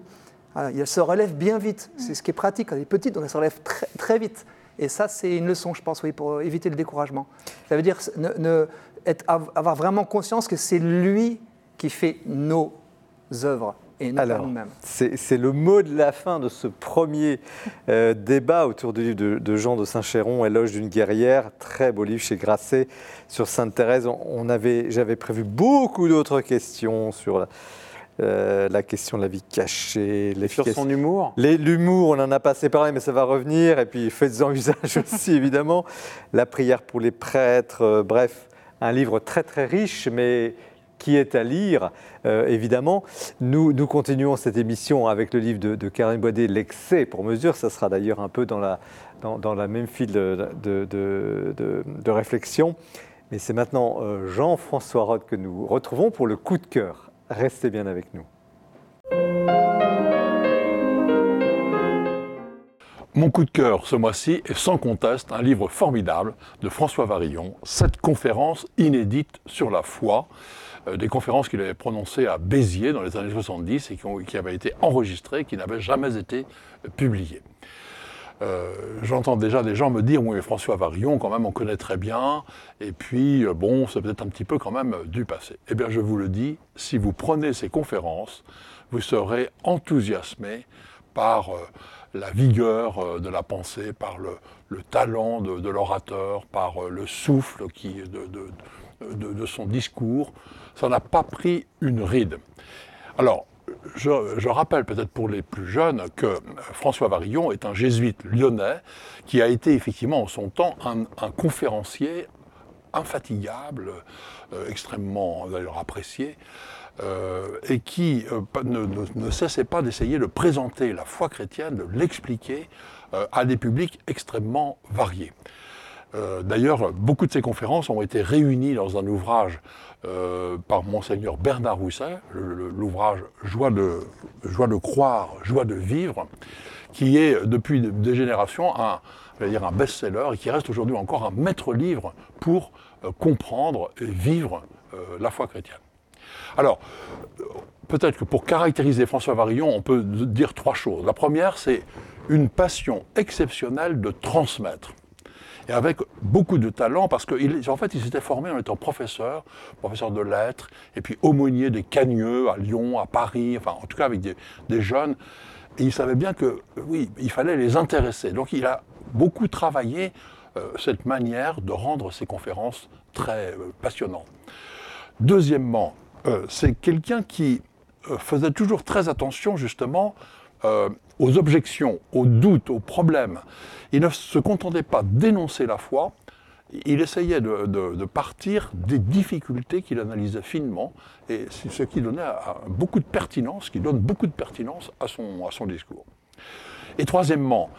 Voilà, elle se relève bien vite. C'est ce qui est pratique. Quand elle est petite, donc elle se relève très, très vite. Et ça, c'est une leçon, je pense, oui, pour éviter le découragement. Ça veut dire ne, ne- être- avoir vraiment conscience que c'est lui qui fait nos œuvres et non pas Alors, nous-mêmes. c'est c'est le mot de la fin de ce premier euh, débat autour du livre de, de Jean de Saint-Chéron, Éloge d'une guerrière, très beau livre chez Grasset sur Sainte-Thérèse. On, on avait, j'avais prévu beaucoup d'autres questions sur la, euh, la question de la vie cachée, Sur son humour. L'humour, on en a pas assez parlé, mais ça va revenir. Et puis faites-en usage aussi, évidemment. La prière pour les prêtres, euh, bref, un livre très très riche, mais qui est à lire, euh, évidemment. Nous, nous continuons cette émission avec le livre de, de Karine Boidet, L'excès pour mesure. Ça sera d'ailleurs un peu dans la, dans, dans la même file de, de- de- réflexion. Mais c'est maintenant Jean-François Roth que nous retrouvons pour le coup de cœur. Restez bien avec nous. Mon coup de cœur ce mois-ci est sans conteste un livre formidable de François Varillon, Sept conférences inédites sur la foi, euh, des conférences qu'il avait prononcées à Béziers dans les années 70 et qui, qui avaient été enregistrées, qui n'avaient jamais été publiées. Euh, J'entends déjà des gens me dire oui, François Varillon, quand même, on connaît très bien, et puis, euh, bon, c'est peut-être un petit peu quand même du passé. Eh bien, je vous le dis, si vous prenez ces conférences, vous serez enthousiasmé par euh, la vigueur de la pensée, par le, le talent de, l'orateur, par le souffle de- de son discours. Ça n'a pas pris une ride. Alors, je, rappelle peut-être pour les plus jeunes que François Varillon est un jésuite lyonnais qui a été effectivement en son temps un, conférencier infatigable, euh, extrêmement d'ailleurs apprécié, euh, et qui euh, ne, cessait pas d'essayer de présenter la foi chrétienne, de l'expliquer à des publics extrêmement variés. D'ailleurs, beaucoup de ces conférences ont été réunies dans un ouvrage euh, par monseigneur Bernard le- l'ouvrage Joie de, croire, joie de vivre, qui est depuis de- des générations un, un best-seller et qui reste aujourd'hui encore un maître-livre pour euh, comprendre et vivre euh, la foi chrétienne. Alors, peut-être que pour caractériser François Varillon, on peut dire trois choses. La première, c'est une passion exceptionnelle de transmettre. Et avec beaucoup de talent, parce qu'en fait, il s'était formé en étant professeur, professeur de lettres, et puis aumônier des Cagneux à Lyon, à Paris, enfin, en tout cas avec des, jeunes. Et il savait bien que, oui, il fallait les intéresser. Donc, il a beaucoup travaillé euh, cette manière de rendre ses conférences très euh, passionnantes. Deuxièmement, euh, c'est quelqu'un qui faisait toujours très attention justement aux objections, aux doutes, aux problèmes. Il ne se contentait pas d'énoncer la foi, il essayait de, partir des difficultés qu'il analysait finement, et c'est ce qui donnait beaucoup de pertinence, qui donne beaucoup de pertinence à son, à son discours. Et troisièmement,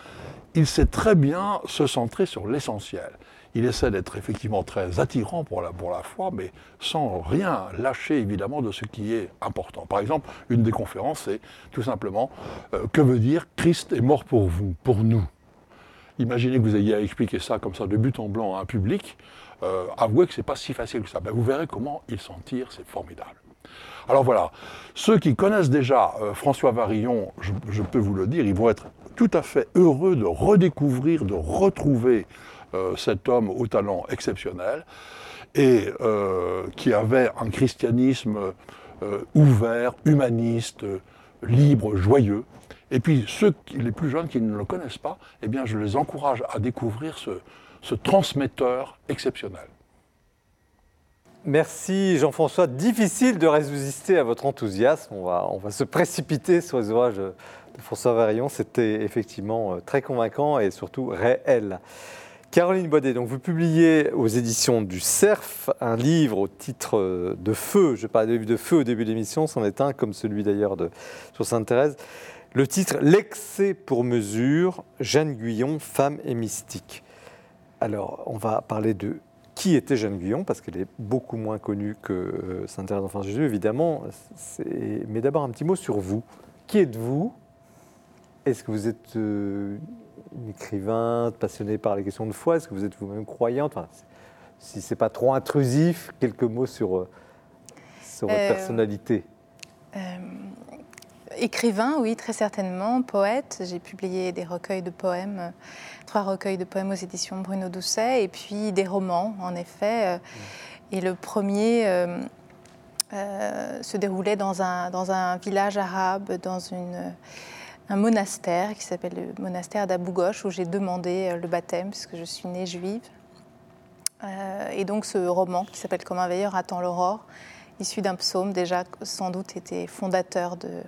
il sait très bien se centrer sur l'essentiel. Il essaie d'être effectivement très attirant pour la, foi, mais sans rien lâcher évidemment de ce qui est important. Par exemple, une des conférences, c'est tout simplement euh, que veut dire Christ est mort pour vous, pour nous? Imaginez que vous ayez à expliquer ça comme ça de but en blanc à un public. Euh, avouez que c'est pas si facile que ça. Ben, vous verrez comment il s'en tire, c'est formidable. Alors voilà, ceux qui connaissent déjà euh, François Varillon, je, je peux vous le dire, ils vont être tout à fait heureux de redécouvrir, de retrouver cet homme au talent exceptionnel et euh, qui avait un christianisme euh, ouvert, humaniste, euh, libre, joyeux. Et puis ceux, les plus jeunes qui ne le connaissent pas, eh bien, je les encourage à découvrir ce, transmetteur exceptionnel. Merci Jean-François. Difficile de résister à votre enthousiasme. On va, se précipiter sur les ouvrages de François Varillon. C'était effectivement euh, très convaincant et surtout réel. Caroline Baudet, donc vous publiez aux éditions du CERF un livre au titre euh, de Feu. Je parlais de livre de Feu au début de l'émission, c'en est un, comme celui d'ailleurs de sur Sainte-Thérèse. Le titre L'excès pour mesure, Jeanne Guyon, femme et mystique. Alors, on va parler de qui était Jeanne Guyon, parce qu'elle est beaucoup moins connue que euh, Sainte-Thérèse d'Enfant Jésus, évidemment. Mais d'abord, un petit mot sur vous. Qui êtes-vous? Est-ce que vous êtes euh, écrivain passionné par les questions de foi Est-ce que vous êtes vous-même croyante Enfin, Si c'est pas trop intrusif, quelques mots sur, euh, sur votre Euh, personnalité. Euh, écrivain, oui, très certainement. Poète. J'ai publié des recueils de poèmes, trois recueils de poèmes aux éditions Bruno Doucet, et puis des romans, en effet. Et le premier euh, euh, se déroulait dans un, dans un village arabe, dans une, un monastère qui s'appelle le monastère d'Abou Ghosh, où j'ai demandé euh, le baptême, puisque je suis née juive. Euh, et donc ce roman, qui s'appelle Comme un veilleur attend l'aurore, issu d'un psaume, déjà sans doute était fondateur de,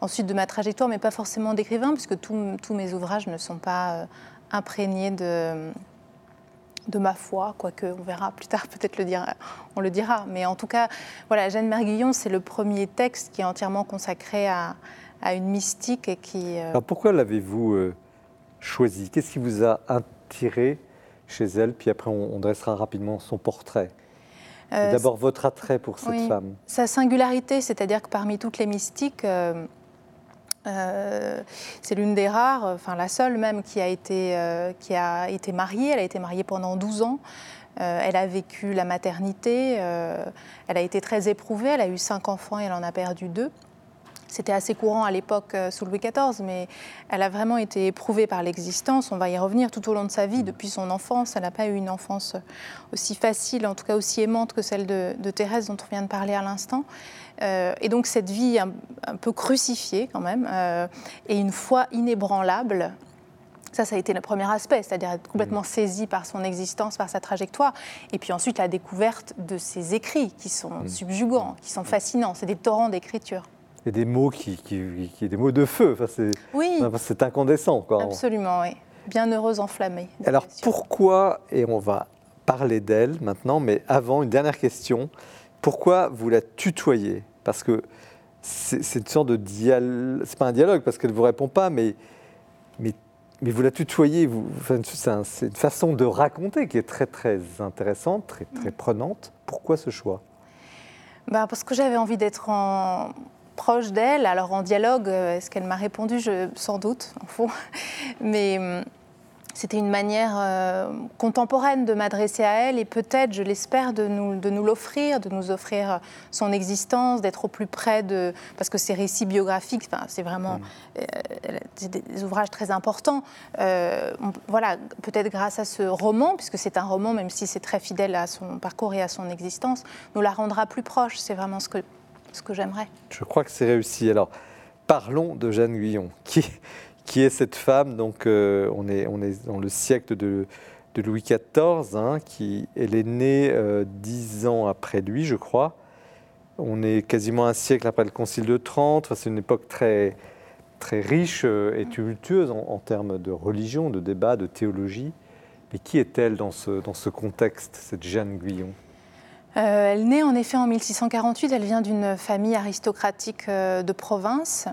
ensuite de ma trajectoire, mais pas forcément d'écrivain, puisque tous mes ouvrages ne sont pas euh, imprégnés de, de ma foi, quoique on verra plus tard, peut-être le dira, on le dira. Mais en tout cas, voilà, Jeanne Merguillon, c'est le premier texte qui est entièrement consacré à, à une mystique et qui... euh, Alors pourquoi l'avez-vous euh, choisie Qu'est-ce qui vous a attiré chez elle? Puis après, on, on dressera rapidement son portrait. Euh, D'abord, votre attrait pour cette oui. femme. Sa singularité, c'est-à-dire que parmi toutes les mystiques, euh, euh, c'est l'une des rares, enfin la seule même, qui a été, qui a été mariée. Elle a été mariée pendant 12 ans. Elle a vécu la maternité. elle a été très éprouvée. Elle a eu cinq enfants et elle en a perdu deux. C'était assez courant à l'époque euh, sous Louis XIV, mais elle a vraiment été éprouvée par l'existence. On va y revenir tout au long de sa vie, depuis son enfance. Elle n'a pas eu une enfance aussi facile, en tout cas aussi aimante que celle de, de Thérèse dont on vient de parler à l'instant. Euh, et donc cette vie un, un peu crucifiée quand même, euh, et une foi inébranlable. Ça, ça a été le premier aspect, c'est-à-dire être complètement saisi par son existence, par sa trajectoire. Et puis ensuite, la découverte de ses écrits qui sont subjugants, qui sont fascinants. C'est des torrents d'écriture. Des mots qui, qui, qui- des mots de feu. Enfin, c'est, Oui, c'est incandescent. Quoi. absolument, oui. Bienheureuse enflammée. Alors bien pourquoi, et on va parler d'elle maintenant, mais avant, une dernière question. Pourquoi vous la tutoyez? Parce que c'est, c'est une sorte de dialogue, c'est pas un dialogue parce qu'elle ne vous répond pas, mais, mais, mais vous la tutoyez, vous, enfin, c'est, un- c'est une façon de raconter qui est très très intéressante, très, très prenante. Pourquoi ce choix? Bah, Parce que j'avais envie d'être en... proche d'elle. Alors en dialogue, euh, est-ce qu'elle m'a répondu? Je- Sans doute, en fond. Mais hum, c'était une manière euh, contemporaine de m'adresser à elle et peut-être, je l'espère, de nous, de nous l'offrir, de nous offrir euh, son existence, d'être au plus près de... Parce que ces récits biographiques, c'est vraiment euh, c'est des, des ouvrages très importants. Euh, on- voilà, peut-être grâce à ce roman, puisque c'est un roman, même si c'est très fidèle à son parcours et à son existence, nous la rendra plus proche. C'est vraiment ce que, ce que j'aimerais. Je crois que c'est réussi. Alors, parlons de Jeanne Guyon. Qui, qui est cette femme Donc, euh, on, est, on est dans le siècle de, Louis XIV. hein, qui, elle est née euh, dix ans après lui, je crois. On est quasiment un siècle après le Concile de Trente. Enfin, c'est une époque très, très riche euh, et tumultueuse en, en termes de religion, de débat, de théologie. Mais qui est-elle dans ce, dans ce contexte, cette Jeanne Guyon? Euh, elle naît en effet en 1648. Elle vient d'une famille aristocratique euh, de province.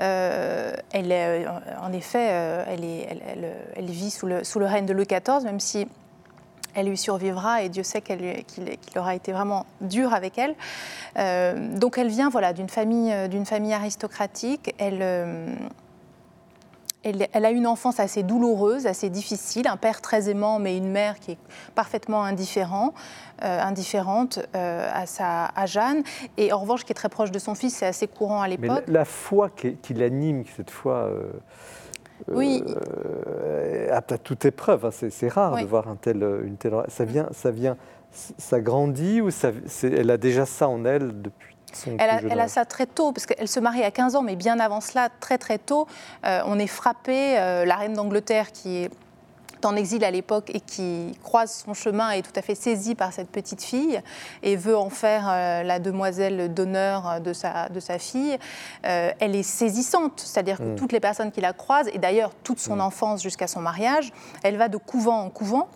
Euh, elle en effet, elle, vit sous le, sous le règne de Louis XIV, même si elle lui survivra et Dieu sait qu'il aura été vraiment dur avec elle. Donc elle vient voilà, d'une famille, aristocratique. Elle, elle a une enfance assez douloureuse, assez difficile, un père très aimant, mais une mère qui est parfaitement indifférent, euh, indifférente euh, à, sa, à Jeanne. Et en revanche, qui est très proche de son fils, c'est assez courant à l'époque. la, la foi qui, qui l'anime, cette foi. euh, Oui. euh, à toute épreuve. hein, C'est rare Oui. de voir un tel, une telle. Ça vient, ça vient, ça grandit ou ça, elle a déjà ça en elle depuis son Elle a, elle ça très tôt, parce qu'elle se marie à 15 ans, mais bien avant cela, très très tôt, euh, on est frappé, euh, la reine d'Angleterre qui est en exil à l'époque et qui croise son chemin est tout à fait saisie par cette petite fille et veut en faire euh, la demoiselle d'honneur de sa, de sa fille, euh, elle est saisissante. C'est-à-dire que Mm. toutes les personnes qui la croisent, et d'ailleurs toute son enfance jusqu'à son mariage, elle va de couvent en couvent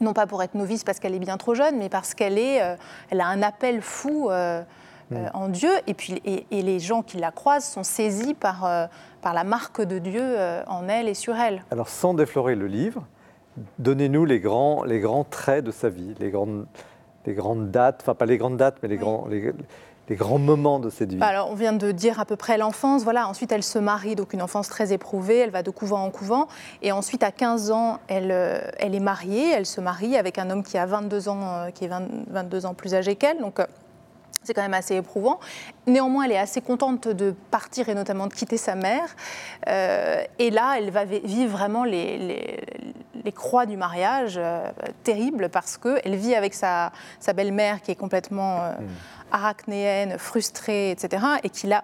non pas pour être novice parce qu'elle est bien trop jeune, mais parce qu'elle est, euh, elle a un appel fou euh, euh, en Dieu. Et puis, et, et les gens qui la croisent sont saisis par, euh, par la marque de Dieu euh, en elle et sur elle. Alors, sans déflorer le livre, donnez-nous les grands, les grands traits de sa vie, les grandes, les grandes dates, enfin pas les grandes dates, mais les, Oui. grands, les, les grands moments de cette vie. Bah Alors, on vient de dire à peu près l'enfance. Voilà. Ensuite, elle se marie, donc une enfance très éprouvée. Elle va de couvent en couvent. Et ensuite, à 15 ans, elle, elle est mariée. Elle se marie avec un homme qui a 22 ans, qui est 20 22 ans plus âgé qu'elle. Donc, c'est quand même assez éprouvant. Néanmoins, elle est assez contente de partir et notamment de quitter sa mère. Euh, et là, elle va vi- vivre vraiment les, les- les croix du mariage euh, terribles parce qu'elle vit avec sa, sa belle-mère qui est complètement euh, arachnéenne, frustrée, etc. et qui la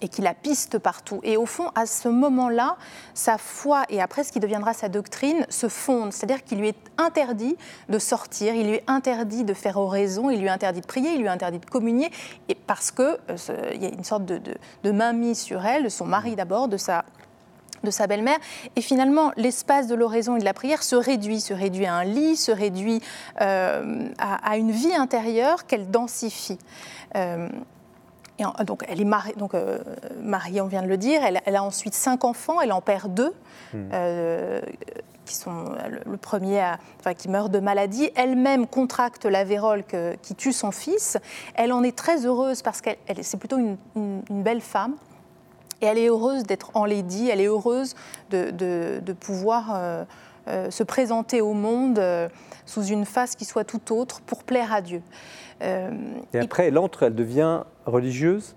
et qui la piste partout. Et au fond, à ce moment-là, sa foi et après ce qui deviendra sa doctrine se fondent. C'est-à-dire qu'il lui est interdit de sortir, il lui est interdit de faire oraison, il lui est interdit de prier, il lui est interdit de communier, et parce que euh, y a une sorte de, de, de mainmise sur elle, de son mari d'abord, de sa de sa belle-mère. Et finalement, l'espace de l'oraison et de la prière se réduit, se réduit à un lit, se réduit euh, à, à une vie intérieure qu'elle densifie. Euh, et en- donc, elle est mariée, donc, euh, mariée, on vient de le dire. Elle, elle a ensuite cinq enfants. Elle en perd deux, euh, qui sont le, le premier à- enfin, qui meurt de maladie. Elle-même contracte la vérole que- qui tue son fils. Elle en est très heureuse parce qu'elle elle- c'est plutôt une, une- une belle femme. Et elle est heureuse d'être enlaidie. Elle est heureuse de, de- de pouvoir euh, euh, se présenter au monde euh, sous une face qui soit tout autre pour plaire à Dieu. Euh, Et après, elle entre, elle devient religieuse?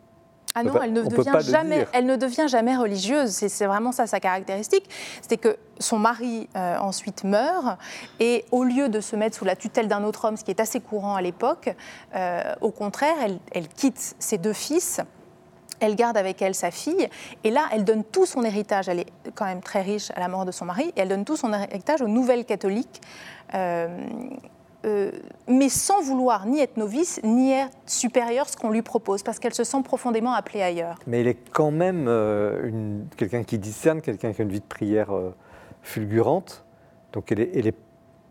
ah non, elle ne, devient jamais, elle ne devient jamais religieuse. C'est c'est vraiment ça sa caractéristique. C'est que son mari euh, ensuite meurt et au lieu de se mettre sous la tutelle d'un autre homme, ce qui est assez courant à l'époque, euh, au contraire, elle, elle quitte ses deux fils. Elle garde avec elle sa fille et là, elle donne tout son héritage. Elle est quand même très riche à la mort de son mari et elle donne tout son héritage aux nouvelles catholiques. Euh, euh, mais sans vouloir ni être novice, ni être supérieure, ce qu'on lui propose, parce qu'elle se sent profondément appelée ailleurs. Mais elle est quand même euh, quelqu'un qui discerne, quelqu'un qui a une vie de prière fulgurante. Donc elle est, elle est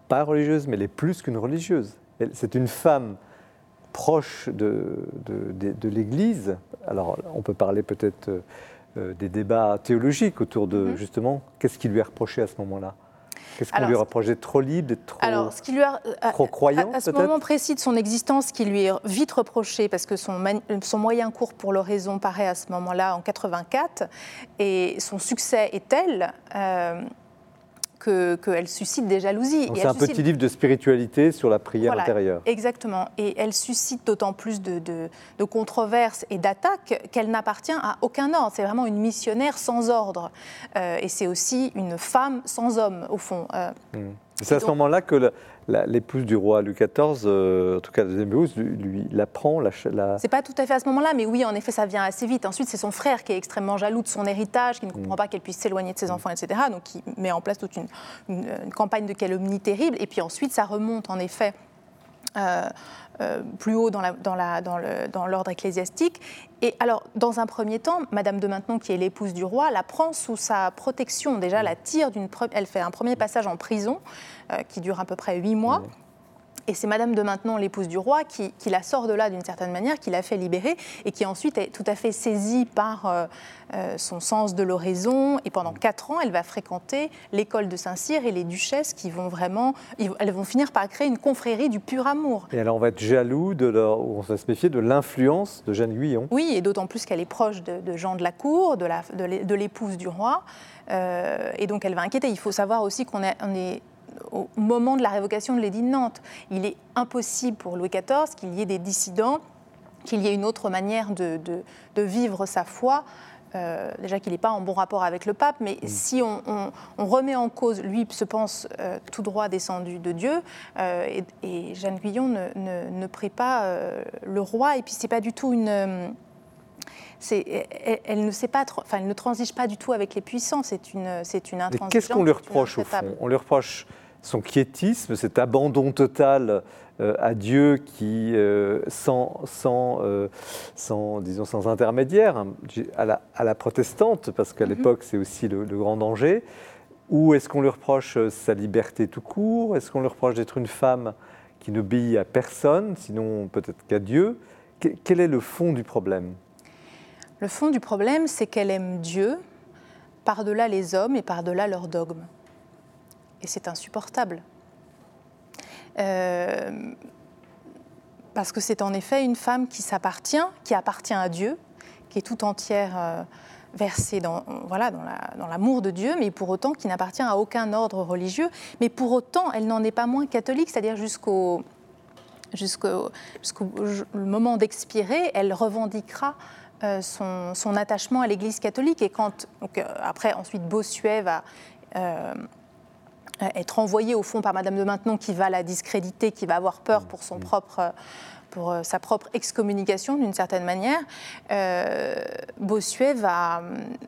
pas religieuse, mais elle est plus qu'une religieuse. C'est une femme proche de, de, de- de l'Église. Alors on peut parler peut-être euh, euh, des débats théologiques autour de Mhm. justement qu'est-ce qui lui est reproché à ce moment-là? Qu'est-ce qu'on lui reproche d'être trop libre, d'être trop, Alors, ce qui lui a, à- croyant à, à ce moment précis de son existence, qui lui est vite reproché, parce que son, son moyen court pour l'oraison paraît à ce moment-là en 84, et son succès est tel euh, que- qu'elle suscite des jalousies. C'est un suscite- petit livre de spiritualité sur la prière Voilà, intérieure. Exactement. Et elle suscite d'autant plus de, de- de controverses et d'attaques qu'elle n'appartient à aucun ordre. C'est vraiment une missionnaire sans ordre. Euh, et c'est aussi une femme sans homme, au fond. Euh, C'est à ce moment-là que la- l'épouse du roi Louis XIV, euh, en tout cas la deuxième épouse, lui, lui l'apprend. La, la- C'est pas tout à fait à ce moment-là, mais oui, en effet, ça vient assez vite. Ensuite, c'est son frère qui est extrêmement jaloux de son héritage, qui ne comprend pas qu'elle puisse s'éloigner de ses enfants, etc. Donc, qui met en place toute une, une- une campagne de calomnie terrible. Et puis ensuite, ça remonte en effet. euh, euh, plus haut dans, l'ordre ecclésiastique. Et alors, dans un premier temps, Madame de Maintenon, qui est l'épouse du roi, la prend sous sa protection. Déjà, la tire d'une. Elle fait un premier passage en prison, euh, qui dure à peu près huit mois. Et c'est Madame de Maintenon, l'épouse du roi, qui, qui la sort de là d'une certaine manière, qui la fait libérer et qui ensuite est tout à fait saisie par euh, euh, son sens de l'oraison. Et pendant quatre ans, elle va fréquenter l'école de Saint-Cyr et les duchesses qui vont vraiment, elles vont finir par créer une confrérie du pur amour. Et alors on va être jaloux, de leur, on va se méfier de l'influence de Jeanne Guyon. Oui, et d'autant plus qu'elle est proche de, de Jean de la Cour, de l'épouse du roi. Euh, et donc elle va inquiéter. Il faut savoir aussi qu'on est, on est au moment de la révocation de l'édit de Nantes. Il est impossible pour Louis XIV qu'il y ait des dissidents, qu'il y ait une autre manière de, de- de vivre sa foi euh, déjà qu'il n'est pas en bon rapport avec le pape, mais Mm. si on, on- on remet en cause, lui se pense euh, tout droit descendu de Dieu, euh, et, et Jeanne Guyon ne, ne- ne prie pas le roi, et puis c'est pas du tout une... elle, elle ne sait pas, enfin, elle ne transige pas du tout avec les puissants. C'est une, c'est une intransigeance. qu'est-ce qu'on lui reproche au fond? On lui reproche son quiétisme, cet abandon total euh, à Dieu qui, euh, sans, sans, euh, sans, disons, sans intermédiaire, hein, à la, à la protestante, parce qu'à Mhm. l'époque c'est aussi le, le grand danger, ou est-ce qu'on lui reproche sa liberté tout court? Est-ce qu'on lui reproche d'être une femme qui n'obéit à personne, sinon peut-être qu'à Dieu? Que- Quel est le fond du problème? Le fond du problème, c'est qu'elle aime Dieu par-delà les hommes et par-delà leurs dogmes. Et c'est insupportable. Euh, parce que c'est en effet une femme qui s'appartient, qui appartient à Dieu, qui est tout entière euh, versée dans voilà dans la- dans l'amour de Dieu, mais pour autant qui n'appartient à aucun ordre religieux. Mais pour autant, elle n'en est pas moins catholique, c'est-à-dire jusqu'au jusqu'au le moment d'expirer, elle revendiquera euh, son, son attachement à l'Église catholique. Et quand, après, ensuite, Bossuet va être envoyé au fond par Madame de Maintenon, qui va la discréditer, qui va avoir peur pour son propre. euh, pour euh, sa propre excommunication d'une certaine manière, euh, Bossuet va,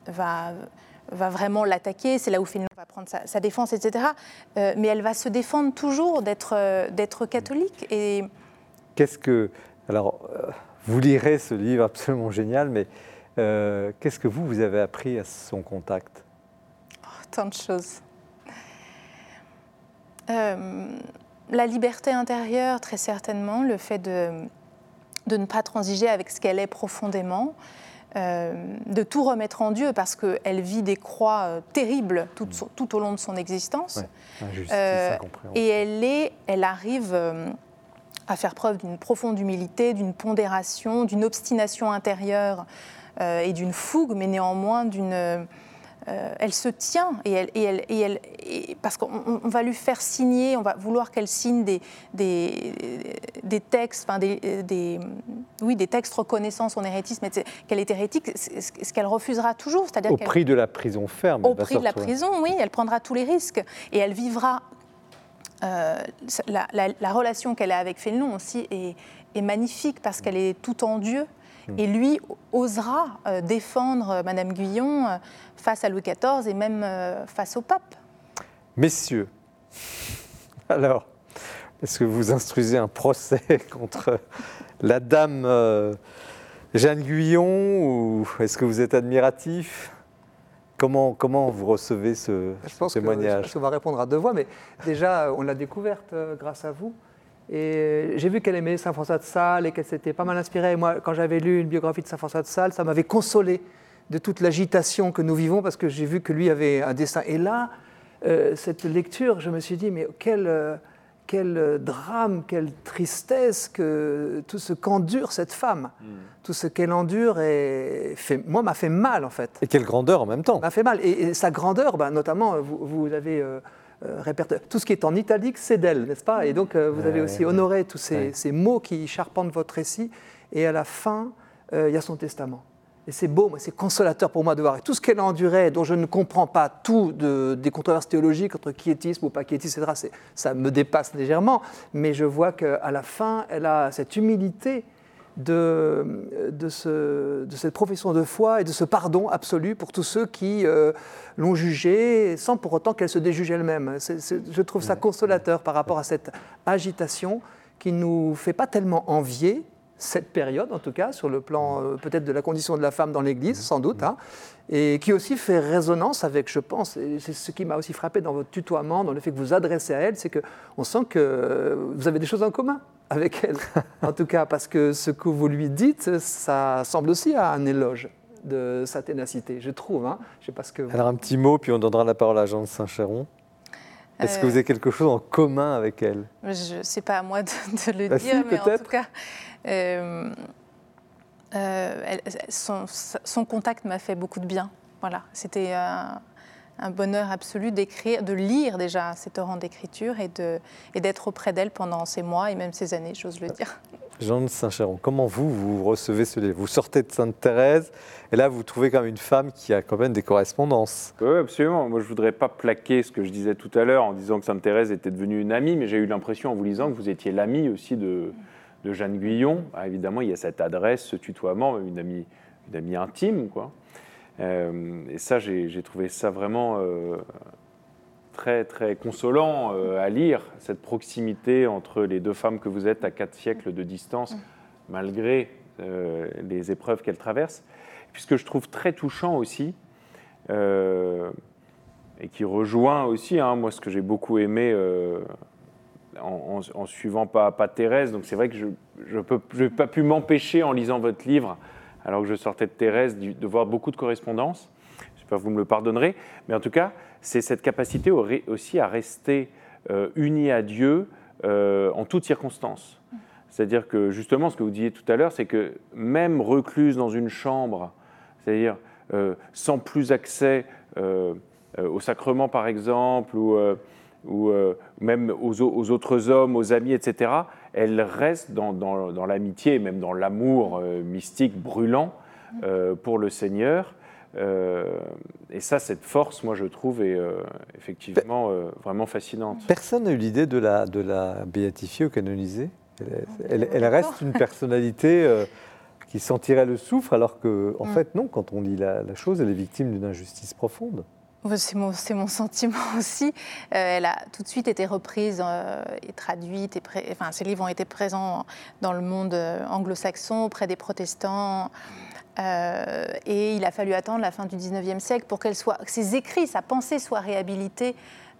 va, va vraiment l'attaquer, c'est là où Fénelon va prendre sa, sa défense, etc. Euh, mais elle va se défendre toujours d'être euh, d'être catholique. Et Qu'est-ce que. Alors, euh, vous lirez ce livre absolument génial, mais euh, qu'est-ce que vous, vous avez appris à son contact? Tant de choses. Euh, la liberté intérieure, très certainement, le fait de, de ne pas transiger avec ce qu'elle est profondément, euh, de tout remettre en Dieu parce qu'elle vit des croix euh, terribles tout, son- tout au long de son existence. Ouais. Euh. Et elle, est, elle arrive à faire preuve d'une profonde humilité, d'une pondération, d'une obstination intérieure et d'une fougue, mais néanmoins d'une. Euh, elle se tient et elle, et elle, et elle et- parce qu'on on- on va lui faire signer, on va vouloir qu'elle signe des, des, des textes, enfin des, des- oui, des textes reconnaissant son hérétisme, qu'elle est hérétique, ce qu'elle refusera toujours, c'est-à-dire Au prix de la prison ferme. au prix de la prison, oui, elle prendra tous les risques et elle vivra. euh, la, la- la relation qu'elle a avec Fénelon aussi est, est magnifique parce qu'elle est tout en Dieu. Et lui osera euh, défendre euh, Madame Guyon euh, face à Louis XIV et même euh, face au pape. Messieurs, alors, est-ce que vous instruisez un procès contre la dame euh, Jeanne Guyon ou est-ce que vous êtes admiratif? Comment, comment vous recevez ce, Je ce pense que, je témoignage? pense qu'on va répondre à deux voix, mais déjà, on l'a découverte grâce à vous. Et j'ai vu qu'elle aimait Saint François de Sales et qu'elle s'était pas mal inspirée. Moi, quand j'avais lu une biographie de Saint François de Sales, ça m'avait consolé de toute l'agitation que nous vivons parce que j'ai vu que lui avait un destin. Et là, euh, cette lecture, je me suis dit, mais quel, euh, quel euh, drame, quelle tristesse, que tout ce qu'endure cette femme, tout ce qu'elle endure, et fait, moi, m'a fait mal en fait Et quelle grandeur en même temps m'a fait mal. Et, et sa grandeur, ben, notamment, vous, vous avez euh, euh, répertorié tout ce qui est en italique, c'est d'elle, n'est-ce pas? Et donc, euh, vous avez aussi honoré tous ces, mots qui charpentent votre récit. Et à la fin, euh, il y a son testament. Et c'est beau, c'est consolateur pour moi de voir. Et tout ce qu'elle a enduré, dont je ne comprends pas tout de- des controverses théologiques entre quiétisme ou pas quiétisme, etc., ça me dépasse légèrement. Mais je vois qu'à la fin, elle a cette humilité de, de, ce- de cette profession de foi et de ce pardon absolu pour tous ceux qui euh, l'ont jugée sans pour autant qu'elle se déjuge elle-même. Je trouve ça consolateur par rapport à cette agitation qui ne nous fait pas tellement envier cette période, en tout cas, sur le plan euh, peut-être de la condition de la femme dans l'Église, sans doute, hein, et qui aussi fait résonance avec, je pense, et c'est ce qui m'a aussi frappé dans votre tutoiement, dans le fait que vous adressez à elle, c'est qu'on sent que vous avez des choses en commun avec elle, en tout cas, parce que ce que vous lui dites, ça semble aussi à un éloge de sa ténacité, je trouve. Hein. Je sais pas ce que vous... Alors un petit mot, puis on donnera la parole à Jean de Saint-Chéron. Est-ce que Euh, vous avez quelque chose en commun avec elle? Je sais pas à moi de, de le Bah si, dire, mais en tout cas, elle- son, son contact m'a fait beaucoup de bien. Voilà, c'était un, un bonheur absolu d'écrire, de lire déjà ces torrents d'écriture et de- et d'être auprès d'elle pendant ces mois et même ces années, j'ose le dire. Jean de Saint-Chéron, comment vous, vous recevez ce livre? Vous sortez de Sainte-Thérèse, et là, vous trouvez quand même une femme qui a quand même des correspondances. Oui, absolument. Moi, je ne voudrais pas plaquer ce que je disais tout à l'heure en disant que Sainte-Thérèse était devenue une amie, mais j'ai eu l'impression en vous lisant que vous étiez l'amie aussi de, de, Jeanne Guyon. Ah, évidemment, il y a cette adresse, ce tutoiement, une amie, une amie intime, quoi. Euh, et ça, j'ai trouvé ça vraiment euh, très, très consolant euh, à lire, cette proximité entre les deux femmes que vous êtes à quatre siècles de distance, malgré les épreuves qu'elles traversent. Puis ce que je trouve très touchant aussi, et qui rejoint aussi, hein, moi, ce que j'ai beaucoup aimé en, suivant pas, pas Thérèse, donc c'est vrai que je n'ai pas pu m'empêcher en lisant votre livre alors que je sortais de Thérèse, de voir beaucoup de correspondances. J'espère que vous me le pardonnerez. Mais en tout cas, c'est cette capacité aussi à rester euh, unis à Dieu euh, en toutes circonstances. C'est-à-dire que justement, ce que vous disiez tout à l'heure, c'est que même recluse dans une chambre, c'est-à-dire euh, sans plus accès au sacrement par exemple, ou, ou même aux, aux, autres hommes, aux amis, etc., elle reste dans, l'amitié, même dans l'amour euh, mystique brûlant euh, pour le Seigneur. Euh, et ça, cette force, moi, je trouve, est effectivement vraiment fascinante. Personne n'a eu l'idée de la, de la béatifier ou canoniser elle, reste une personnalité qui sentirait le souffre, alors que, en mm. fait, non, quand on lit la chose, elle est victime d'une injustice profonde. C'est mon, mon, sentiment aussi. Euh, elle a tout de suite été reprise euh, et traduite. Et enfin, ses livres ont été présents dans le monde euh, anglo-saxon, auprès des protestants. et il a fallu attendre la fin du 19e siècle pour qu'elle soit, que ses écrits, sa pensée soit réhabilitée.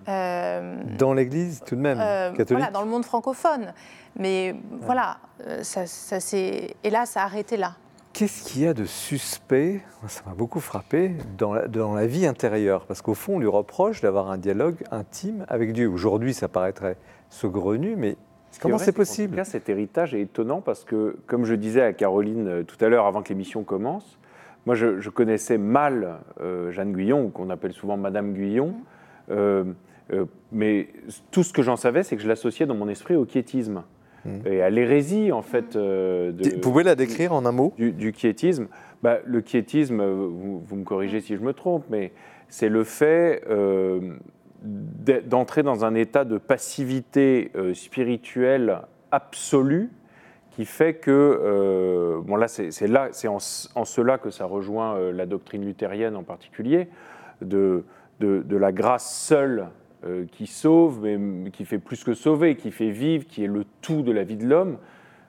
dans l'Église, tout de même, catholique Voilà, dans le monde francophone. Mais voilà, ça, ça et là, ça a arrêté là. Qu'est-ce qu'il y a de suspect, ça m'a beaucoup frappé, dans la, dans la vie intérieure Parce qu'au fond, on lui reproche d'avoir un dialogue intime avec Dieu. Aujourd'hui, ça paraîtrait saugrenu, mais comment c'est possible En tout cas, cet héritage est étonnant parce que, comme je disais à Caroline euh, tout à l'heure, avant que l'émission commence, moi, je, connaissais mal euh, Jeanne Guyon, qu'on appelle souvent Madame Guyon. Euh, mais tout ce que j'en savais, c'est que je l'associais dans mon esprit au quiétisme. Et à l'hérésie, en fait. Euh, vous pouvez la décrire en un mot? Du, du quiétisme. Bah, le quiétisme, vous, me corrigez si je me trompe, mais c'est le fait euh, d'entrer dans un état de passivité euh, spirituelle absolue qui fait que, bon là, c'est là, c'est en, en, cela que ça rejoint la doctrine luthérienne en particulier, de, de, de la grâce seule euh, qui sauve, mais qui fait plus que sauver, qui fait vivre, qui est le tout de la vie de l'homme,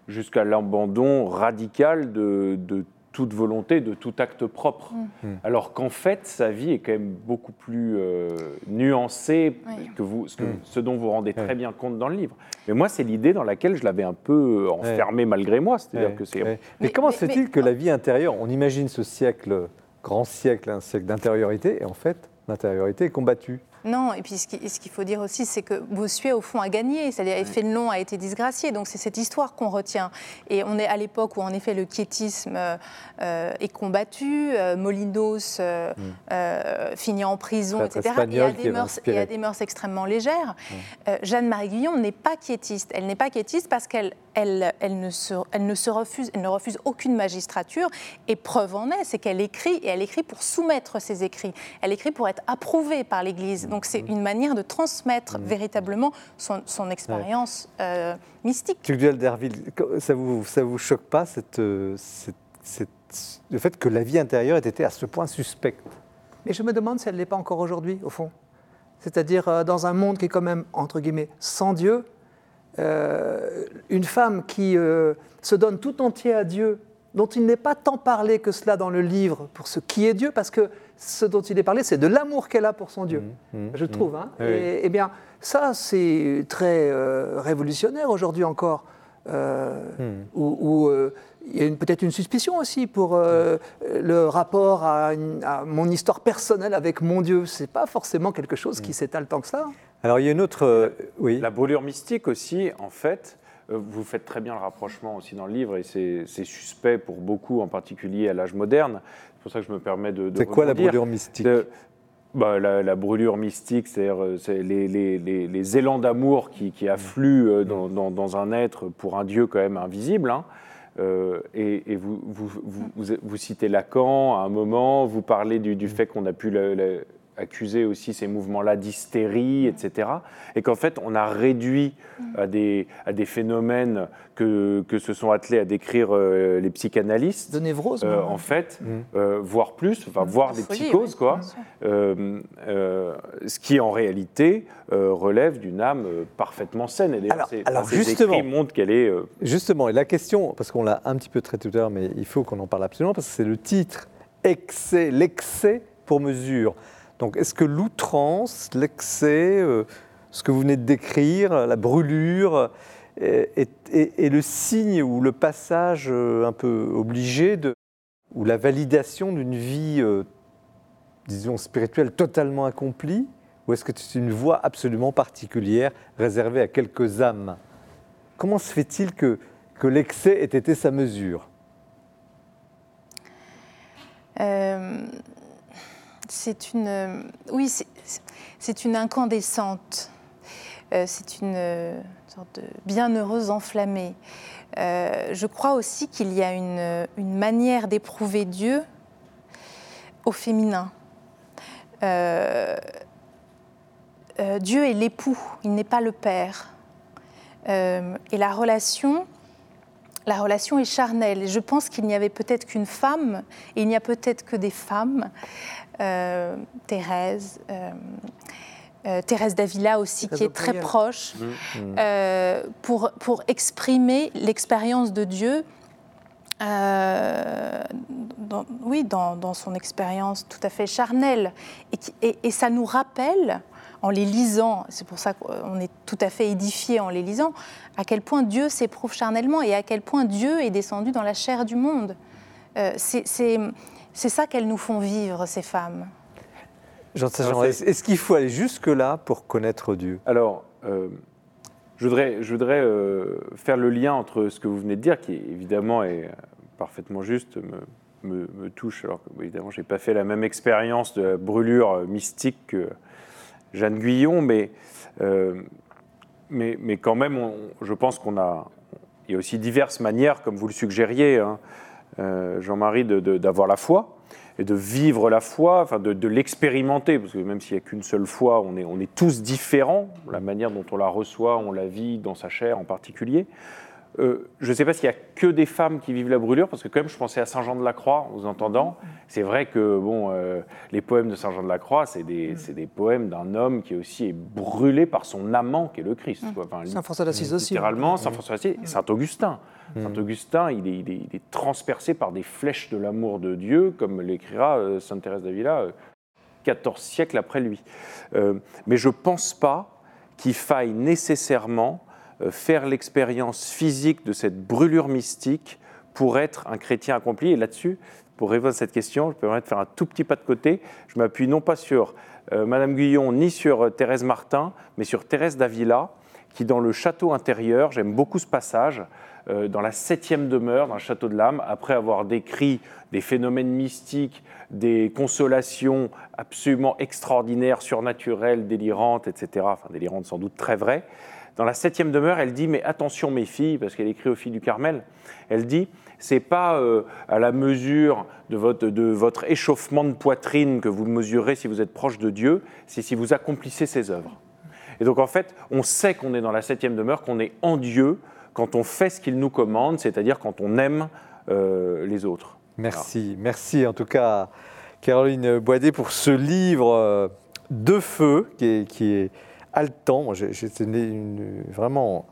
jusqu'à l'abandon radical de, toute volonté, de tout acte propre. Mm. Mm. Alors qu'en fait, sa vie est quand même beaucoup plus euh, nuancée que vous, mm. ce, dont vous rendez très bien compte dans le livre. Mais moi, c'est l'idée dans laquelle je l'avais un peu enfermée malgré moi. C'est-à-dire que c'est. Mais, comment se fait-il que la vie intérieure, on imagine ce siècle, grand siècle, un siècle d'intériorité, et en fait, l'intériorité est combattue? Non, et puis ce qu'il faut dire aussi, c'est que Bossuet, au fond, a gagné. C'est-à-dire, Fénelon a été disgracié. Donc, c'est cette histoire qu'on retient. Et on est à l'époque où, en effet, le quiétisme euh, est combattu. Euh, Molinos euh, finit en prison, etc. Et il, y a des mœurs, extrêmement légères. Jeanne-Marie Guillon n'est pas quiétiste. Elle n'est pas quiétiste parce qu'elle elle, elle, ne se, elle ne se refuse, elle ne refuse aucune magistrature. Et preuve en est, c'est qu'elle écrit, et elle écrit pour soumettre ses écrits. Elle écrit pour être approuvée par l'Église. Donc c'est une manière de transmettre mmh. véritablement son, expérience euh, mystique. Duel d'Herville, ça vous, ça vous choque pas cette, cette, le fait que la vie intérieure ait été à ce point suspecte? Et je me demande si elle ne l'est pas encore aujourd'hui, au fond. C'est-à-dire euh, dans un monde qui est quand même, entre guillemets, sans Dieu, euh, une femme qui se donne tout entier à Dieu, dont il n'est pas tant parlé que cela dans le livre pour ce qui est Dieu, parce que ce dont il est parlé, c'est de l'amour qu'elle a pour son Dieu, mmh, mmh, je trouve. Hein. Et, eh bien, ça, c'est très euh, révolutionnaire aujourd'hui encore, euh, où, euh, il y a peut-être une suspicion aussi pour le rapport à, mon histoire personnelle avec mon Dieu. Ce n'est pas forcément quelque chose qui s'étale tant que ça. Alors, il y a une autre... oui. La brûlure mystique aussi, en fait, vous faites très bien le rapprochement aussi dans le livre, et c'est suspect pour beaucoup, en particulier à l'âge moderne, c'est pour ça que je me permets de. c'est quoi la brûlure mystique bah, la, la brûlure mystique, c'est-à-dire euh, les, les- les- les élans d'amour qui, qui affluent euh, dans, dans- dans un être pour un Dieu quand même invisible. hein. Euh, et et vous, vous, vous- vous- vous citez Lacan à un moment, vous parlez du, du fait qu'on a pu accuser aussi ces mouvements-là d'hystérie, etc. Et qu'en fait, on a réduit à des, à des phénomènes que, que se sont attelés à décrire euh, les psychanalystes. De névrose Euh, en fait, Mm. euh, voire plus, enfin, voire des folie, psychoses, quoi. Euh, euh, ce qui en réalité euh, relève d'une âme euh, parfaitement saine. Et d'ailleurs, Alors- ces- alors, ces justement. montrent qu'elle est. euh, Justement, et la question, parce qu'on l'a un petit peu traité tout à l'heure, mais il faut qu'on en parle absolument, parce que c'est le titre excès, l'excès pour mesure. Donc, est-ce que l'outrance, l'excès, euh, ce que vous venez de décrire, la brûlure, est, est- le signe ou le passage euh, un peu obligé de, ou la validation d'une vie, euh, disons, spirituelle totalement accomplie Ou est-ce que c'est une voie absolument particulière réservée à quelques âmes? Comment se fait-il que, l'excès ait été sa mesure? Euh, c'est une, euh, oui, c'est- une incandescente. Euh, c'est une euh, sorte de bienheureuse enflammée. Je crois aussi qu'il y a une, une manière d'éprouver Dieu au féminin. Dieu est l'époux, il n'est pas le père. Et la relation, la relation est charnelle. Et je pense qu'il n'y avait peut-être qu'une femme, et il n'y a peut-être que des femmes, euh, Thérèse, euh, euh, Thérèse d'Avila aussi, Thérèse qui est très proche, Mm. euh, pour, pour exprimer l'expérience de Dieu. euh, dans- oui, dans, dans son expérience tout à fait charnelle. Et, qui- et- et ça nous rappelle, en les lisant, c'est pour ça qu'on est tout à fait édifié en les lisant, à quel point Dieu s'éprouve charnellement et à quel point Dieu est descendu dans la chair du monde. Euh, c'est- ça qu'elles nous font vivre, ces femmes. Est-ce qu'il faut aller jusque-là pour connaître Dieu? Alors, euh, je voudrais, je voudrais euh, faire le lien entre ce que vous venez de dire, qui évidemment est parfaitement juste, me, me- me touche, alors que évidemment, je n'ai pas fait la même expérience de la brûlure mystique que Jeanne Guyon, mais, euh, mais, mais quand même, je pense qu'on a. Il y a aussi diverses manières, comme vous le suggériez, hein, euh, Jean-Marie, d'avoir la foi et de vivre la foi, enfin de, de l'expérimenter, parce que même s'il n'y a qu'une seule foi, on est, on est tous différents, la manière dont on la reçoit, on la vit dans sa chair en particulier. Euh, je ne sais pas s'il n'y a que des femmes qui vivent la brûlure, parce que quand même, je pensais à Saint Jean de la Croix, en vous entendant. C'est vrai que bon, euh, les poèmes de Saint Jean de la Croix, c'est des, c'est des poèmes d'un homme qui aussi est brûlé par son amant, qui est le Christ. quoi. Enfin, Saint François d'Assise aussi. littéralement, Saint François d'Assise et Saint Augustin. Saint Augustin, il est, il, est, il est transpercé par des flèches de l'amour de Dieu, comme l'écrira euh, Sainte Thérèse d'Avila euh, 14 siècles après lui. Euh, mais je ne pense pas qu'il faille nécessairement euh, faire l'expérience physique de cette brûlure mystique pour être un chrétien accompli. Et là-dessus, pour répondre à cette question, je peux permettre de faire un tout petit pas de côté. Je m'appuie non pas sur euh, Madame Guyon ni sur euh, Thérèse Martin, mais sur Thérèse d'Avila, qui dans le château intérieur, j'aime beaucoup ce passage, euh, dans la septième demeure, dans le château de l'âme, après avoir décrit des phénomènes mystiques, des consolations absolument extraordinaires, surnaturelles, délirantes, etc., enfin délirantes sans doute très vraies, dans la septième demeure, elle dit Mais attention, mes filles, parce qu'elle écrit aux filles du Carmel, elle dit C'est pas euh, à la mesure de votre, échauffement de poitrine que vous mesurez si vous êtes proche de Dieu, c'est si vous accomplissez ses œuvres. Et donc en fait, on sait qu'on est dans la septième demeure, qu'on est en Dieu quand on fait ce qu'il nous commande, c'est-à-dire quand on aime euh, les autres. Merci, merci en tout cas Caroline Boidet pour ce livre euh, de feu qui est haletant. Moi, une- vraiment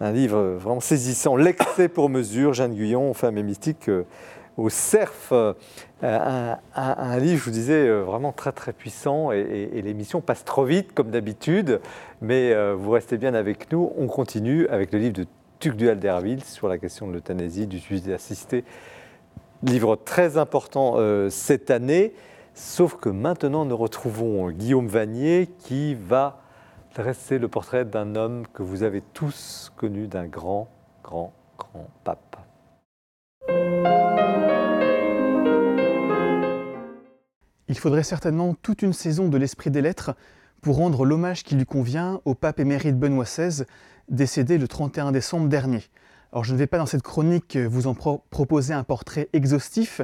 un livre vraiment saisissant. L'excès pour mesure, Jeanne Guyon, femme et mystique euh, au cerf. euh, un, livre, je vous disais, euh, vraiment très très puissant et, l'émission passe trop vite comme d'habitude, mais vous restez bien avec nous. On continue avec le livre de Tugdual Derville sur la question de l'euthanasie, du suicide assisté. Livre très important cette année, sauf que maintenant nous retrouvons Guillaume Vanier qui va dresser le portrait d'un homme que vous avez tous connu, d'un grand, grand, grand pape. il faudrait certainement toute une saison de l'Esprit des Lettres pour rendre l'hommage qui lui convient au pape émérite Benoît XVI, décédé le 31 décembre dernier. Alors je ne vais pas dans cette chronique vous en proposer un portrait exhaustif,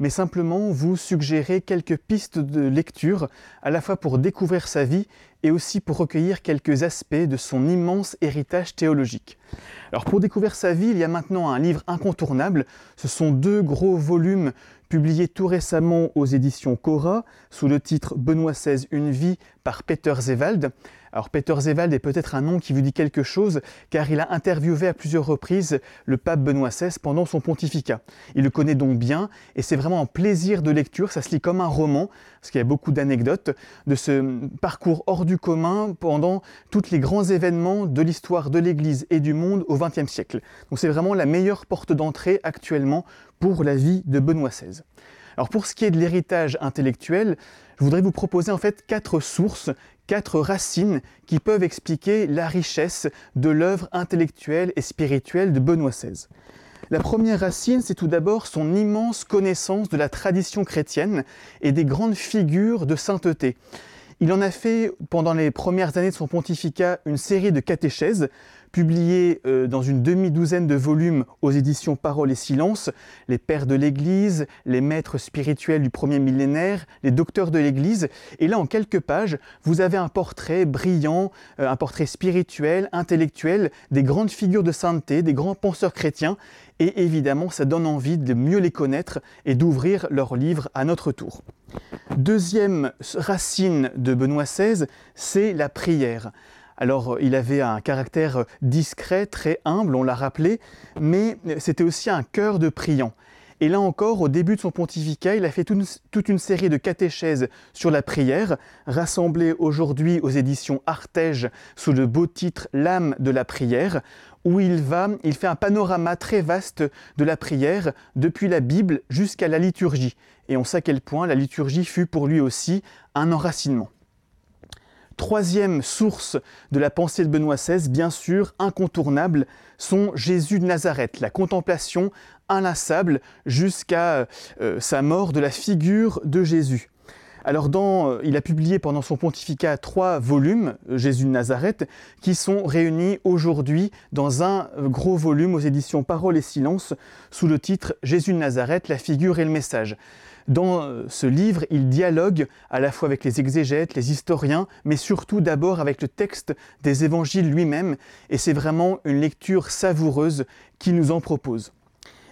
mais simplement vous suggérer quelques pistes de lecture, à la fois pour découvrir sa vie et aussi pour recueillir quelques aspects de son immense héritage théologique. Alors pour découvrir sa vie, il y a maintenant un livre incontournable. Ce sont deux gros volumes publiés tout récemment aux éditions Cora sous le titre Benoît XVI, une vie par Peter Zewald. Alors Peter Zewald est peut-être un nom qui vous dit quelque chose car il a interviewé à plusieurs reprises le pape Benoît XVI pendant son pontificat. Il le connaît donc bien et c'est vraiment un plaisir de lecture, ça se lit comme un roman parce qu'il y a beaucoup d'anecdotes de ce parcours hors du commun pendant tous les grands événements de l'histoire de l'Église et du monde au XXe siècle. Donc c'est vraiment la meilleure porte d'entrée actuellement pour la vie de Benoît XVI. Alors pour ce qui est de l'héritage intellectuel, je voudrais vous proposer en fait quatre sources, quatre racines qui peuvent expliquer la richesse de l'œuvre intellectuelle et spirituelle de Benoît XVI. La première racine, c'est tout d'abord son immense connaissance de la tradition chrétienne et des grandes figures de sainteté. Il en a fait, pendant les premières années de son pontificat, une série de catéchèses publiées euh, dans une demi-douzaine de volumes aux éditions Parole et Silence, les pères de l'Église, les maîtres spirituels du premier millénaire, les docteurs de l'Église. Et là, en quelques pages, vous avez un portrait brillant, euh, un portrait spirituel, intellectuel, des grandes figures de sainteté, des grands penseurs chrétiens. Et évidemment, ça donne envie de mieux les connaître et d'ouvrir leurs livres à notre tour. Deuxième racine de Benoît XVI, c'est la prière. Alors, il avait un caractère discret, très humble, on l'a rappelé, mais c'était aussi un cœur de priant. Et là encore, au début de son pontificat, il a fait toute une série de catéchèses sur la prière, rassemblées aujourd'hui aux éditions Artege sous le beau titre L'âme de la prière, où il va, il fait un panorama très vaste de la prière, depuis la Bible jusqu'à la liturgie. Et on sait à quel point la liturgie fut pour lui aussi un enracinement. Troisième source de la pensée de Benoît XVI, bien sûr, incontournable, sont Jésus de Nazareth, la contemplation inlassable jusqu'à euh, sa mort de la figure de Jésus. Alors, euh, il a publié pendant son pontificat trois volumes, euh, Jésus de Nazareth, qui sont réunis aujourd'hui dans un gros volume aux éditions Parole et Silence, sous le titre Jésus de Nazareth, la figure et le message. Dans ce livre, il dialogue à la fois avec les exégètes, les historiens, mais surtout d'abord avec le texte des évangiles lui-même, et c'est vraiment une lecture savoureuse qu'il nous en propose.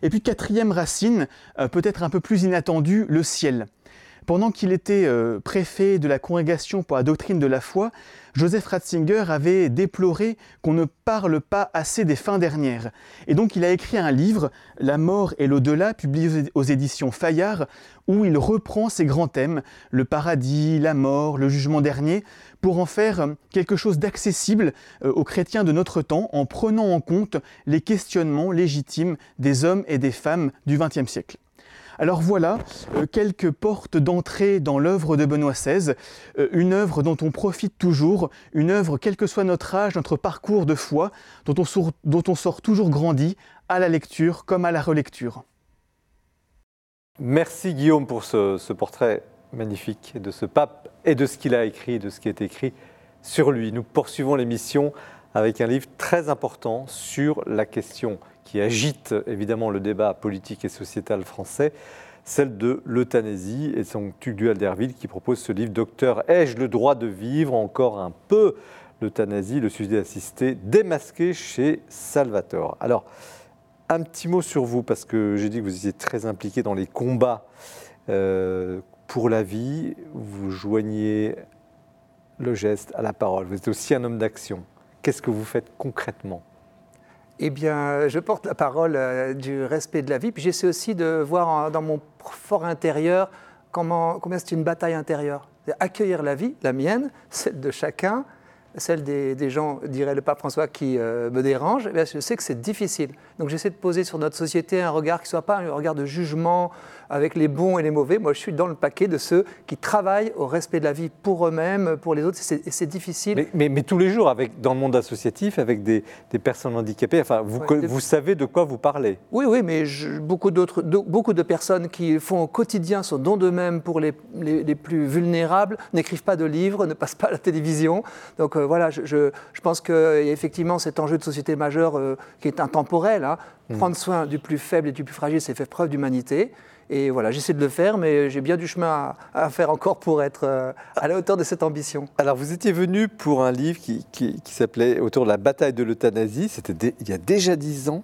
Et puis quatrième racine, euh, peut-être un peu plus inattendue, le ciel. Pendant qu'il était euh, préfet de la congrégation pour la doctrine de la foi, Joseph Ratzinger avait déploré qu'on ne parle pas assez des fins dernières. Et donc il a écrit un livre, La mort et l'au-delà, publié aux éditions Fayard, où il reprend ces grands thèmes, le paradis, la mort, le jugement dernier, pour en faire euh, quelque chose d'accessible aux chrétiens de notre temps en prenant en compte les questionnements légitimes des hommes et des femmes du XXe siècle. Alors voilà euh, quelques portes d'entrée dans l'œuvre de Benoît XVI, euh, une œuvre dont on profite toujours, une œuvre quel que soit notre âge, notre parcours de foi, dont on sort, toujours grandi à la lecture comme à la relecture. Merci Guillaume pour ce portrait magnifique de ce pape et de ce qu'il a écrit, de ce qui est écrit sur lui. Nous poursuivons l'émission avec un livre très important sur la question qui agite évidemment le débat politique et sociétal français, celle de l'euthanasie. Et c'est Tugdual Derville qui propose ce livre Docteur, ai-je le droit de vivre encore un peu? L'euthanasie, le suicide assisté, démasqué chez Salvatore. Alors, un petit mot sur vous, parce que j'ai dit que vous étiez très impliqué dans les combats euh, pour la vie. Vous joignez le geste à la parole. Vous êtes aussi un homme d'action. Qu'est-ce que vous faites concrètement? Eh bien, je porte la parole euh, du respect de la vie, puis j'essaie aussi de voir dans mon fort intérieur comment, combien c'est une bataille intérieure. Accueillir la vie, la mienne, celle de chacun, celle des, gens, dirait le pape François, qui euh, me dérange, eh je sais que c'est difficile. Donc j'essaie de poser sur notre société un regard qui ne soit pas un regard de jugement avec les bons et les mauvais. Moi, je suis dans le paquet de ceux qui travaillent au respect de la vie pour eux-mêmes, pour les autres. Et c'est difficile. Mais, mais, tous les jours, avec, dans le monde associatif, avec des, personnes handicapées, enfin, vous, vous savez de quoi vous parlez. Oui, oui, mais beaucoup, d'autres, beaucoup de personnes qui font au quotidien ce don d'eux-mêmes pour les, les, les plus vulnérables n'écrivent pas de livres, ne passent pas à la télévision. Donc euh, voilà, je, je, pense qu'il y a effectivement cet enjeu de société majeur euh, qui est intemporel. Hein. Mm. Prendre soin du plus faible et du plus fragile, c'est faire preuve d'humanité. Et voilà, j'essaie de le faire, mais j'ai bien du chemin à, faire encore pour être euh, à la hauteur de cette ambition. Alors, vous étiez venu pour un livre qui, qui, s'appelait Autour de la bataille de l'euthanasie. C'était il y a déjà dix ans.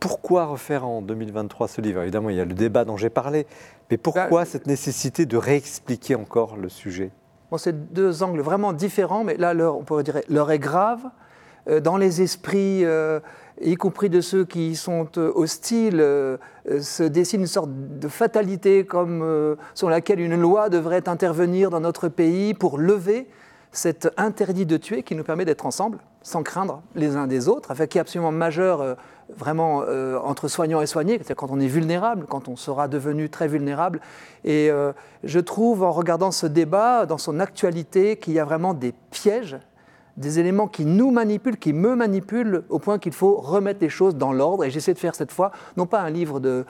Pourquoi refaire en 2023 ce livre? Évidemment, il y a le débat dont j'ai parlé, mais pourquoi bah, cette nécessité de réexpliquer encore le sujet? Bon, c'est deux angles vraiment différents, mais là, l'heure, on pourrait dire, l'heure est grave. Euh, dans les esprits, euh, y compris de ceux qui sont euh, hostiles, se dessine une sorte de fatalité comme sur laquelle une loi devrait intervenir dans notre pays pour lever cet interdit de tuer qui nous permet d'être ensemble, sans craindre les uns des autres, qui est absolument majeur vraiment euh, entre soignants et soignés, c'est-à-dire quand on est vulnérable, quand on sera devenu très vulnérable. Et euh, je trouve en regardant ce débat, dans son actualité, qu'il y a vraiment des pièges, des éléments qui nous manipulent, qui me manipulent, au point qu'il faut remettre les choses dans l'ordre. Et j'essaie de faire cette fois, non pas un livre euh,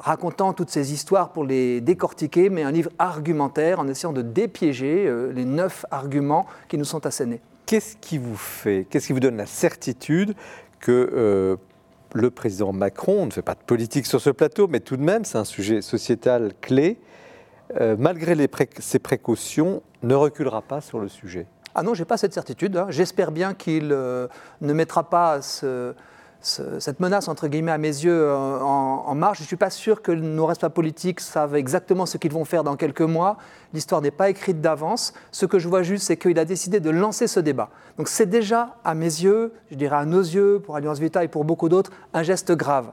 racontant toutes ces histoires pour les décortiquer, mais un livre argumentaire en essayant de dépiéger les neuf arguments qui nous sont assénés. Qu'est-ce qui vous fait, qu'est-ce qui vous donne la certitude que euh, le président Macron, on ne fait pas de politique sur ce plateau, mais tout de même, c'est un sujet sociétal clé, euh, malgré ses précautions, ne reculera pas sur le sujet? Ah non, je n'ai pas cette certitude. Hein. J'espère bien qu'il euh, ne mettra pas ce, cette menace, entre guillemets, à mes yeux, euh, en, marche. Je ne suis pas sûr que nos responsables politiques savent exactement ce qu'ils vont faire dans quelques mois. L'histoire n'est pas écrite d'avance. Ce que je vois juste, c'est qu'il a décidé de lancer ce débat. Donc c'est déjà, à mes yeux, je dirais à nos yeux, pour Alliance Vita et pour beaucoup d'autres, un geste grave.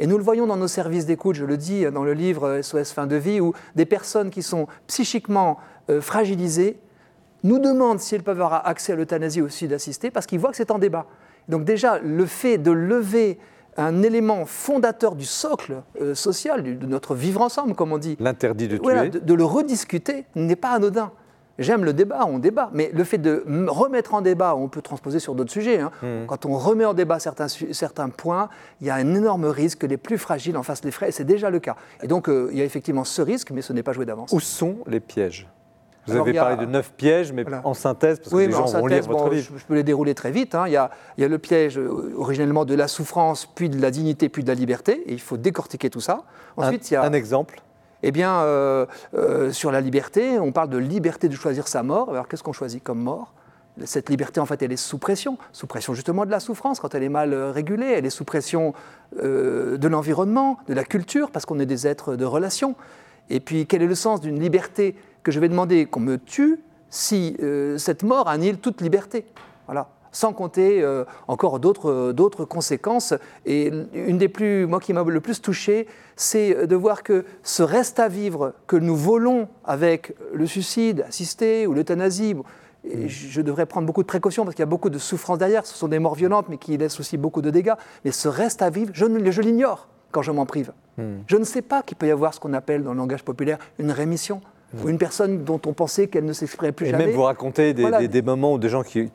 Et nous le voyons dans nos services d'écoute, je le dis dans le livre SOS Fin de vie, où des personnes qui sont psychiquement euh, fragilisées nous demandent si elles peuvent avoir accès à l'euthanasie aussi d'assister, parce qu'ils voient que c'est en débat. Donc déjà, le fait de lever un élément fondateur du socle euh, social, de notre vivre ensemble, comme on dit. L'interdit de tuer. de, le rediscuter n'est pas anodin. J'aime le débat, on débat, mais le fait de remettre en débat, on peut transposer sur d'autres sujets. Hein. Mmh. Quand on remet en débat certains, certains points, il y a un énorme risque que les plus fragiles en fassent les frais, et c'est déjà le cas. Et donc, euh, il y a effectivement ce risque, mais ce n'est pas joué d'avance. Où sont les pièges? Vous avez parlé de neuf pièges, mais en synthèse, parce que les gens vont lire votre livre. Je, peux les dérouler très vite. Hein. Il, y a, il, y a, le piège euh, originellement de la souffrance, puis de la dignité, puis de la liberté, et il faut décortiquer tout ça. Ensuite, un, il y a un exemple eh bien, euh, euh, sur la liberté, on parle de liberté de choisir sa mort. Alors, qu'est-ce qu'on choisit comme mort? Cette liberté, en fait, elle est sous pression. Sous pression, justement, de la souffrance, quand elle est mal régulée. Elle est sous pression de l'environnement, de la culture, parce qu'on est des êtres de relation. Et puis, quel est le sens d'une liberté que je vais demander qu'on me tue si euh, cette mort annule toute liberté. Voilà. Sans compter euh, encore d'autres, d'autres conséquences. Et une des plus, moi qui m'a le plus touché, c'est de voir que ce reste à vivre que nous volons avec le suicide assisté ou l'euthanasie, et je devrais prendre beaucoup de précautions parce qu'il y a beaucoup de souffrances derrière. Ce sont des morts violentes, mais qui laissent aussi beaucoup de dégâts. Mais ce reste à vivre, je, je l'ignore quand je m'en prive. Hmm. Je ne sais pas qu'il peut y avoir ce qu'on appelle dans le langage populaire une rémission une personne dont on pensait qu'elle ne s'exprimerait plus et jamais. même vous racontez des, moments où des gens qui,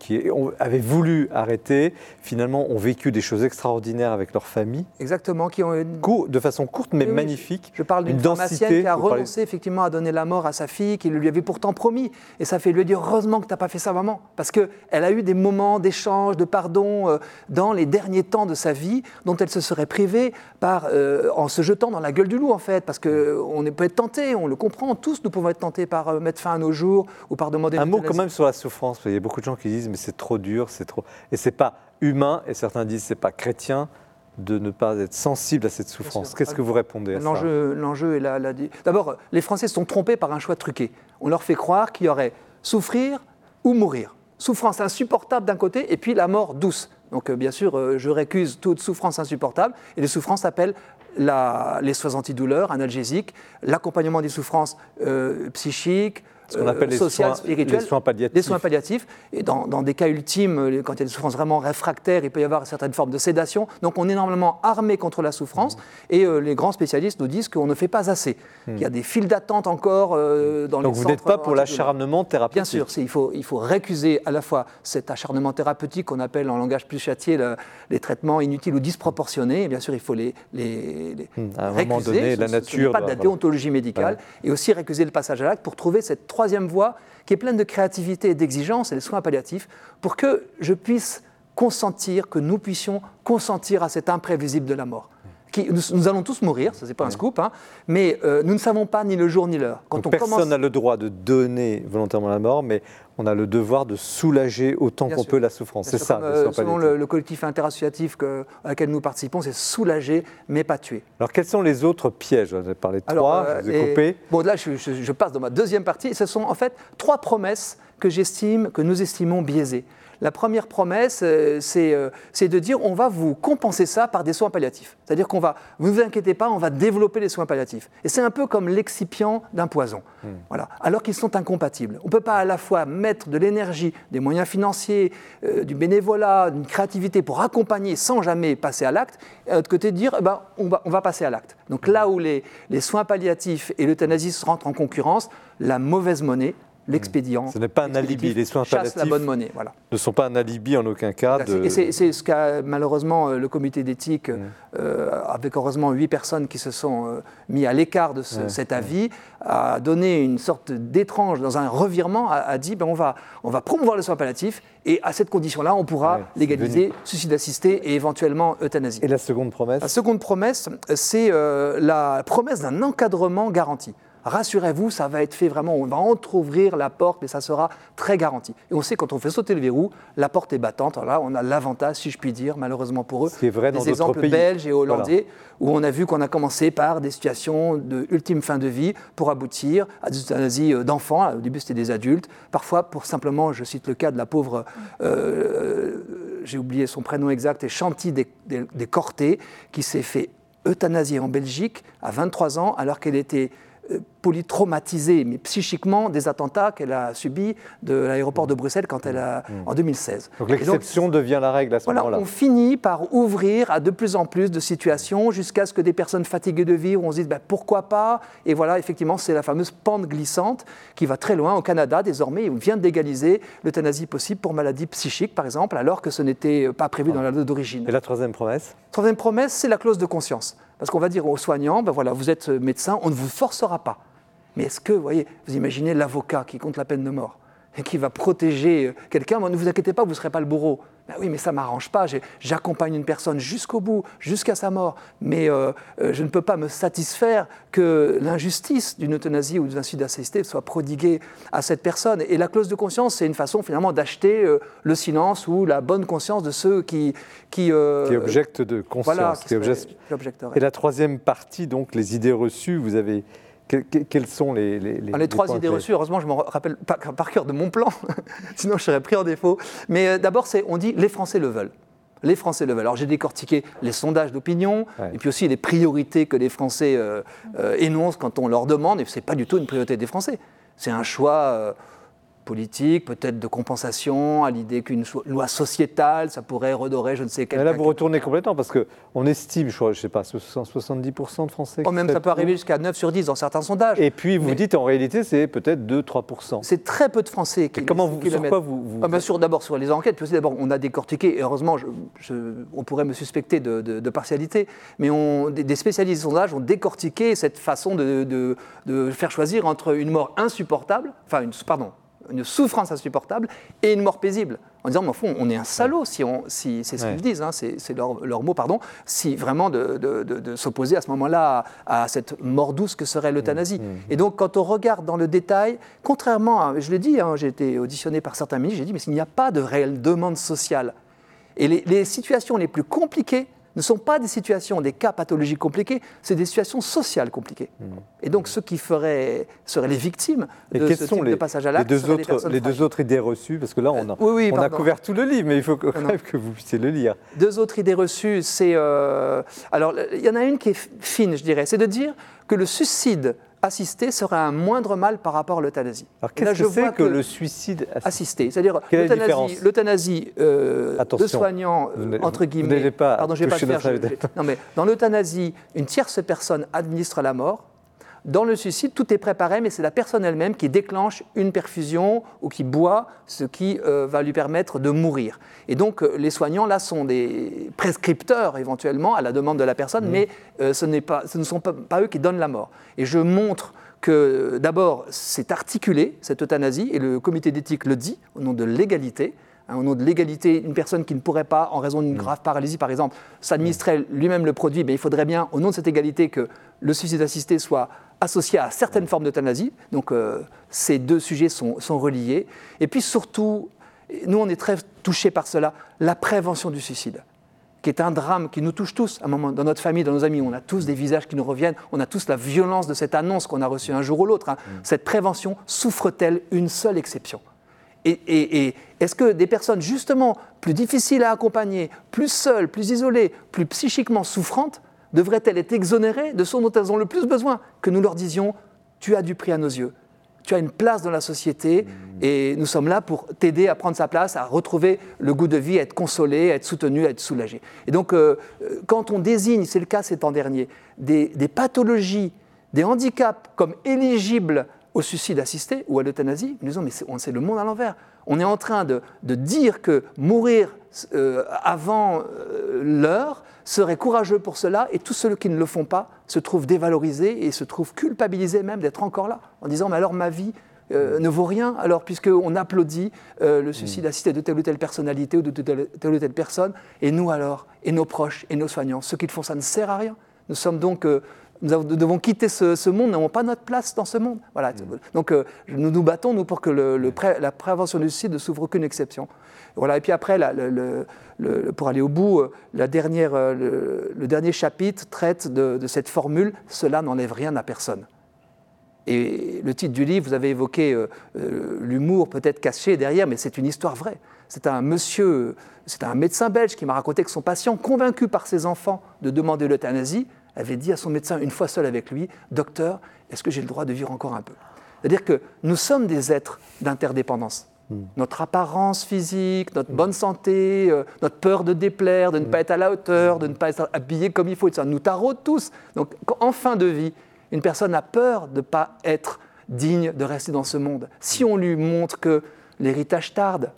avaient voulu arrêter, finalement, ont vécu des choses extraordinaires avec leur famille. Exactement, qui ont une... de façon courte mais magnifique. Je parle d'une pharmacienne qui a renoncé effectivement à donner la mort à sa fille, qui lui avait pourtant promis. Et ça fait lui dire heureusement que tu n'as pas fait ça, maman, parce qu'elle a eu des moments d'échange, de pardon euh, dans les derniers temps de sa vie, dont elle se serait privée par, euh, en se jetant dans la gueule du loup en fait, parce qu'on peut être tenté, on le comprend, tous nous pouvons être tentés par euh, mettre fin à nos jours ou par demander. Un mot quand même sur la souffrance. Il y a beaucoup de gens qui disent mais c'est trop dur, c'est trop. Et c'est pas humain. Et certains disent c'est pas chrétien de ne pas être sensible à cette souffrance. Qu'est-ce que vous répondez à ça L'enjeu est là. là D'abord, les Français sont trompés par un choix truqué. On leur fait croire qu'il y aurait souffrir ou mourir. Souffrance insupportable d'un côté et puis la mort douce. Donc euh, bien sûr, euh, je récuse toute souffrance insupportable et les souffrances s'appellent les soins antidouleurs, analgésiques, l'accompagnement des souffrances euh, psychiques, Ce qu'on appelle les sociales, soins- spirituelles. les soins palliatifs. Les soins palliatifs. Et dans, dans des cas ultimes, euh, quand il y a des souffrances vraiment réfractaires, il peut y avoir certaines formes de sédation. Donc on est normalement armé contre la souffrance. Et euh, les grands spécialistes nous disent qu'on ne fait pas assez. Il y a des files d'attente encore euh, dans les Donc vous n'êtes pas pour l'acharnement thérapeutique. Bien sûr, il faut, il faut récuser à la fois cet acharnement thérapeutique qu'on appelle en langage plus châtié le- les traitements inutiles ou disproportionnés. Et bien sûr, il faut les, les, les Hmm, à un moment récuser. donné, Ce- la ce- ce n'est nature pas de la déontologie médicale. Et aussi récuser le passage à l'acte pour trouver cette troisième voie qui est pleine de créativité et d'exigence, et les soins palliatifs, pour que je puisse consentir, que nous puissions consentir à cet imprévisible de la mort. Qui, nous, nous allons tous mourir, ça c'est pas un scoop, hein, mais euh, nous ne savons pas ni le jour ni l'heure. Quand Donc on personne commence n'a le droit de donner volontairement la mort, mais on a le devoir de soulager autant qu'on peut la souffrance. C'est ça, comme, euh, selon le, le collectif interassociatif que- à laquelle nous participons, c'est soulager mais pas tuer. Alors quels sont les autres pièges? J'en ai parlé de trois, euh, je vous ai et- coupé. Bon, là, je, je- je passe dans ma deuxième partie. Ce sont en fait trois promesses que j'estime, que nous estimons biaisées. La première promesse, euh, c'est euh, c'est de dire on va vous compenser ça par des soins palliatifs. C'est-à-dire qu'on va, ne vous inquiétez pas, on va développer les soins palliatifs. Et c'est un peu comme l'excipient d'un poison. Voilà. Alors qu'ils sont incompatibles. On ne peut pas à la fois mettre de l'énergie, des moyens financiers, euh, du bénévolat, d'une créativité pour accompagner sans jamais passer à l'acte, et à l'autre côté dire eh ben, on, va, on va passer à l'acte. Donc là où les, les soins palliatifs et l'euthanasie se rentrent en concurrence, la mauvaise monnaie, l'expédient. Ce n'est pas un alibi. Les soins chasse la palliatifs bonne monnaie. Voilà. ne sont pas un alibi en aucun cas. De... Et c'est- ce qu'a malheureusement euh, le comité d'éthique, Mm. euh, avec heureusement huit personnes qui se sont euh, mis à l'écart de ce- cet avis, a donné une sorte d'étrange, dans un revirement, a, a dit ben, on, va, on va promouvoir le soin palliatif et à cette condition-là, on pourra Ouais, légaliser suicide assisté et éventuellement euthanasie. Et la seconde promesse La seconde promesse, c'est euh, la promesse d'un encadrement garanti. Rassurez-vous, ça va être fait vraiment, on va entrouvrir la porte, mais ça sera très garanti. Et on sait quand on fait sauter le verrou, la porte est battante. Alors là, on a l'avantage, si je puis dire, malheureusement pour eux, Ce qui est vrai dans des exemples pays. belges et hollandais, où on a vu qu'on a commencé par des situations de ultime fin de vie pour aboutir à des euthanasies euh, d'enfants. Au début, c'était des adultes. Parfois, pour simplement, je cite le cas de la pauvre, euh, j'ai oublié son prénom exact, et Chanty des, des, des Cortés, qui s'est fait euthanasier en Belgique à 23 ans, alors qu'elle était euh, polytraumatisée, mais psychiquement, des attentats qu'elle a subis de l'aéroport de Bruxelles quand elle a, en 2016. Donc l'exception devient la règle à ce voilà, moment-là. on finit par ouvrir à de plus en plus de situations jusqu'à ce que des personnes fatiguées de vivre, on se dise ben, pourquoi pas? Et voilà, effectivement, c'est la fameuse pente glissante qui va très loin. Au Canada, désormais, on vient d'égaliser l'euthanasie possible pour maladies psychiques, par exemple, alors que ce n'était pas prévu dans la loi d'origine. Et la troisième promesse? Troisième promesse, c'est la clause de conscience. Parce qu'on va dire aux soignants, ben voilà, vous êtes médecin, on ne vous forcera pas. Mais est-ce que, vous voyez, vous imaginez l'avocat qui compte la peine de mort et qui va protéger quelqu'un, ne vous inquiétez pas, vous ne serez pas le bourreau. Ben oui, mais ça ne m'arrange pas. J'accompagne une personne jusqu'au bout, jusqu'à sa mort. Mais euh, euh, je ne peux pas me satisfaire que l'injustice d'une euthanasie ou d'un suicide assisté soit prodiguée à cette personne. Et la clause de conscience, c'est une façon finalement d'acheter euh, le silence ou la bonne conscience de ceux qui... Qui, euh, qui objecte de conscience. voilà, qui. Et la troisième partie, donc les idées reçues, vous avez. Que- que- quels sont les. Les, les- Ah, les trois idées reçues, heureusement, je me rappelle pas par cœur de mon plan, sinon je serais pris en défaut. Mais euh, d'abord, c'est on dit les Français le veulent. Les Français le veulent. Alors j'ai décortiqué les sondages d'opinion Ouais. et puis aussi les priorités que les Français euh, euh, énoncent quand on leur demande. Et ce n'est pas du tout une priorité des Français. C'est un choix politique, peut-être de compensation à l'idée qu'une loi sociétale, ça pourrait redorer je ne sais Mais quel. là, vous retournez complètement parce qu'on estime, je je sais pas, 70% de Français. Oh, même ça peut arriver jusqu'à 9 sur 10 dans certains sondages. Et puis vous Mais- dites en réalité, c'est peut-être 2-3%. C'est très peu de Français qui, Et comment vous, qui sur quoi vous, vous- Ah, bien sûr, d'abord sur les enquêtes, puis aussi d'abord on a décortiqué, et heureusement, je- je- on pourrait me suspecter de, de- de partialité, mais on, des, spécialistes du sondage ont décortiqué cette façon de, de- de faire choisir entre une mort insupportable, enfin, une, pardon, une souffrance insupportable et une mort paisible. En disant, mais au fond, on est un salaud si on, si, c'est ce Ouais. qu'ils disent, hein, c'est, leur, leur mot, pardon, si vraiment de, de- de- de s'opposer à ce moment-là à, à cette mort douce que serait l'euthanasie. Et donc, quand on regarde dans le détail, contrairement à, je l'ai dit, hein, j'ai été auditionné par certains ministres, j'ai dit, mais il n'y a pas de réelle demande sociale. Et les, les situations les plus compliquées ne sont pas des situations, des cas pathologiques compliqués, c'est des situations sociales compliquées. Et donc, ceux qui feraient, seraient les victimes de ce sont les, de passage à les l'acte deux, seraient des autres, les deux autres idées reçues Parce que là, on a, Euh, oui, oui, on a pardon. couvert tout le livre, mais il faut quand non. même que vous puissiez le lire. Deux autres idées reçues, c'est. euh, alors, il y en a une qui est fine, je dirais, c'est de dire que le suicide assisté serait un moindre mal par rapport à l'euthanasie. Alors qu'est-ce je que c'est vois que, le suicide assisté. C'est-à-dire l'euthanasie, euh, de soignants, euh, entre guillemets. pas pardon, je vais pas faire. je- je- non, mais dans l'euthanasie, une tierce personne administre la mort. Dans le suicide, tout est préparé, mais c'est la personne elle-même qui déclenche une perfusion ou qui boit, ce qui euh, va lui permettre de mourir. Et donc, euh, les soignants, là, sont des prescripteurs, éventuellement, à la demande de la personne, mais euh, ce, pas, ce ne sont pas, pas eux qui donnent la mort. Et je montre que, d'abord, c'est articulé, cette euthanasie, et le comité d'éthique le dit, au nom de l'égalité. Hein, au nom de l'égalité, une personne qui ne pourrait pas, en raison d'une grave paralysie par exemple, s'administrer lui-même le produit, mais il faudrait bien, au nom de cette égalité, que le suicide assisté soit associé à certaines formes d'euthanasie. Donc euh, ces deux sujets sont, sont reliés. Et puis surtout, nous on est très touchés par cela, la prévention du suicide qui est un drame qui nous touche tous. À un moment, dans notre famille, dans nos amis, on a tous des visages qui nous reviennent, on a tous la violence de cette annonce qu'on a reçue un jour ou l'autre. hein. Cette prévention souffre-t-elle une seule exception? Et, et- et est-ce que des personnes justement plus difficiles à accompagner, plus seules, plus isolées, plus psychiquement souffrantes, devraient-elles être exonérées de ce dont elles ont le plus besoin? Que nous leur disions, tu as du prix à nos yeux, tu as une place dans la société et nous sommes là pour t'aider à prendre sa place, à retrouver le goût de vie, à être consolé, à être soutenu, à être soulagé. Et donc, euh, euh, quand on désigne, c'est le cas ces temps derniers, des, des pathologies, des handicaps comme éligibles au suicide assisté ou à l'euthanasie, nous disons, mais c'est le monde à l'envers. On est en train de, de dire que mourir euh, avant euh, l'heure serait courageux pour cela, et tous ceux qui ne le font pas se trouvent dévalorisés et se trouvent culpabilisés même d'être encore là, en disant, mais alors ma vie euh, ne vaut rien, alors puisqu'on applaudit euh, le suicide assisté de telle ou telle personnalité ou de telle, telle ou telle personne, et nous alors, et nos proches, et nos soignants, ceux qui le font, ça ne sert à rien. Nous sommes donc... euh, nous, devons quitter ce, ce monde, nous n'avons pas notre place dans ce monde. Voilà. Donc euh, nous nous battons, nous, pour que le- le pré- la prévention du suicide ne s'ouvre aucune exception. Voilà. Et puis après, la- le- le- le- pour aller au bout, euh, la dernière, euh, le, le dernier chapitre traite de, de cette formule « cela n'enlève rien à personne ». Et le titre du livre, vous avez évoqué euh, euh, l'humour peut-être caché derrière, mais c'est une histoire vraie. C'est un monsieur, c'est un médecin belge qui m'a raconté que son patient, convaincu par ses enfants de demander l'euthanasie, avait dit à son médecin, une fois seul avec lui, Docteur, est-ce que j'ai le droit de vivre encore un peu? C'est-à-dire que nous sommes des êtres d'interdépendance. Notre apparence physique, notre bonne santé, euh, notre peur de déplaire, de ne pas être à la hauteur, de ne pas être habillé comme il faut, ça nous taraude tous. Donc en fin de vie, une personne a peur de ne pas être digne de rester dans ce monde. Si on lui montre que l'héritage tarde,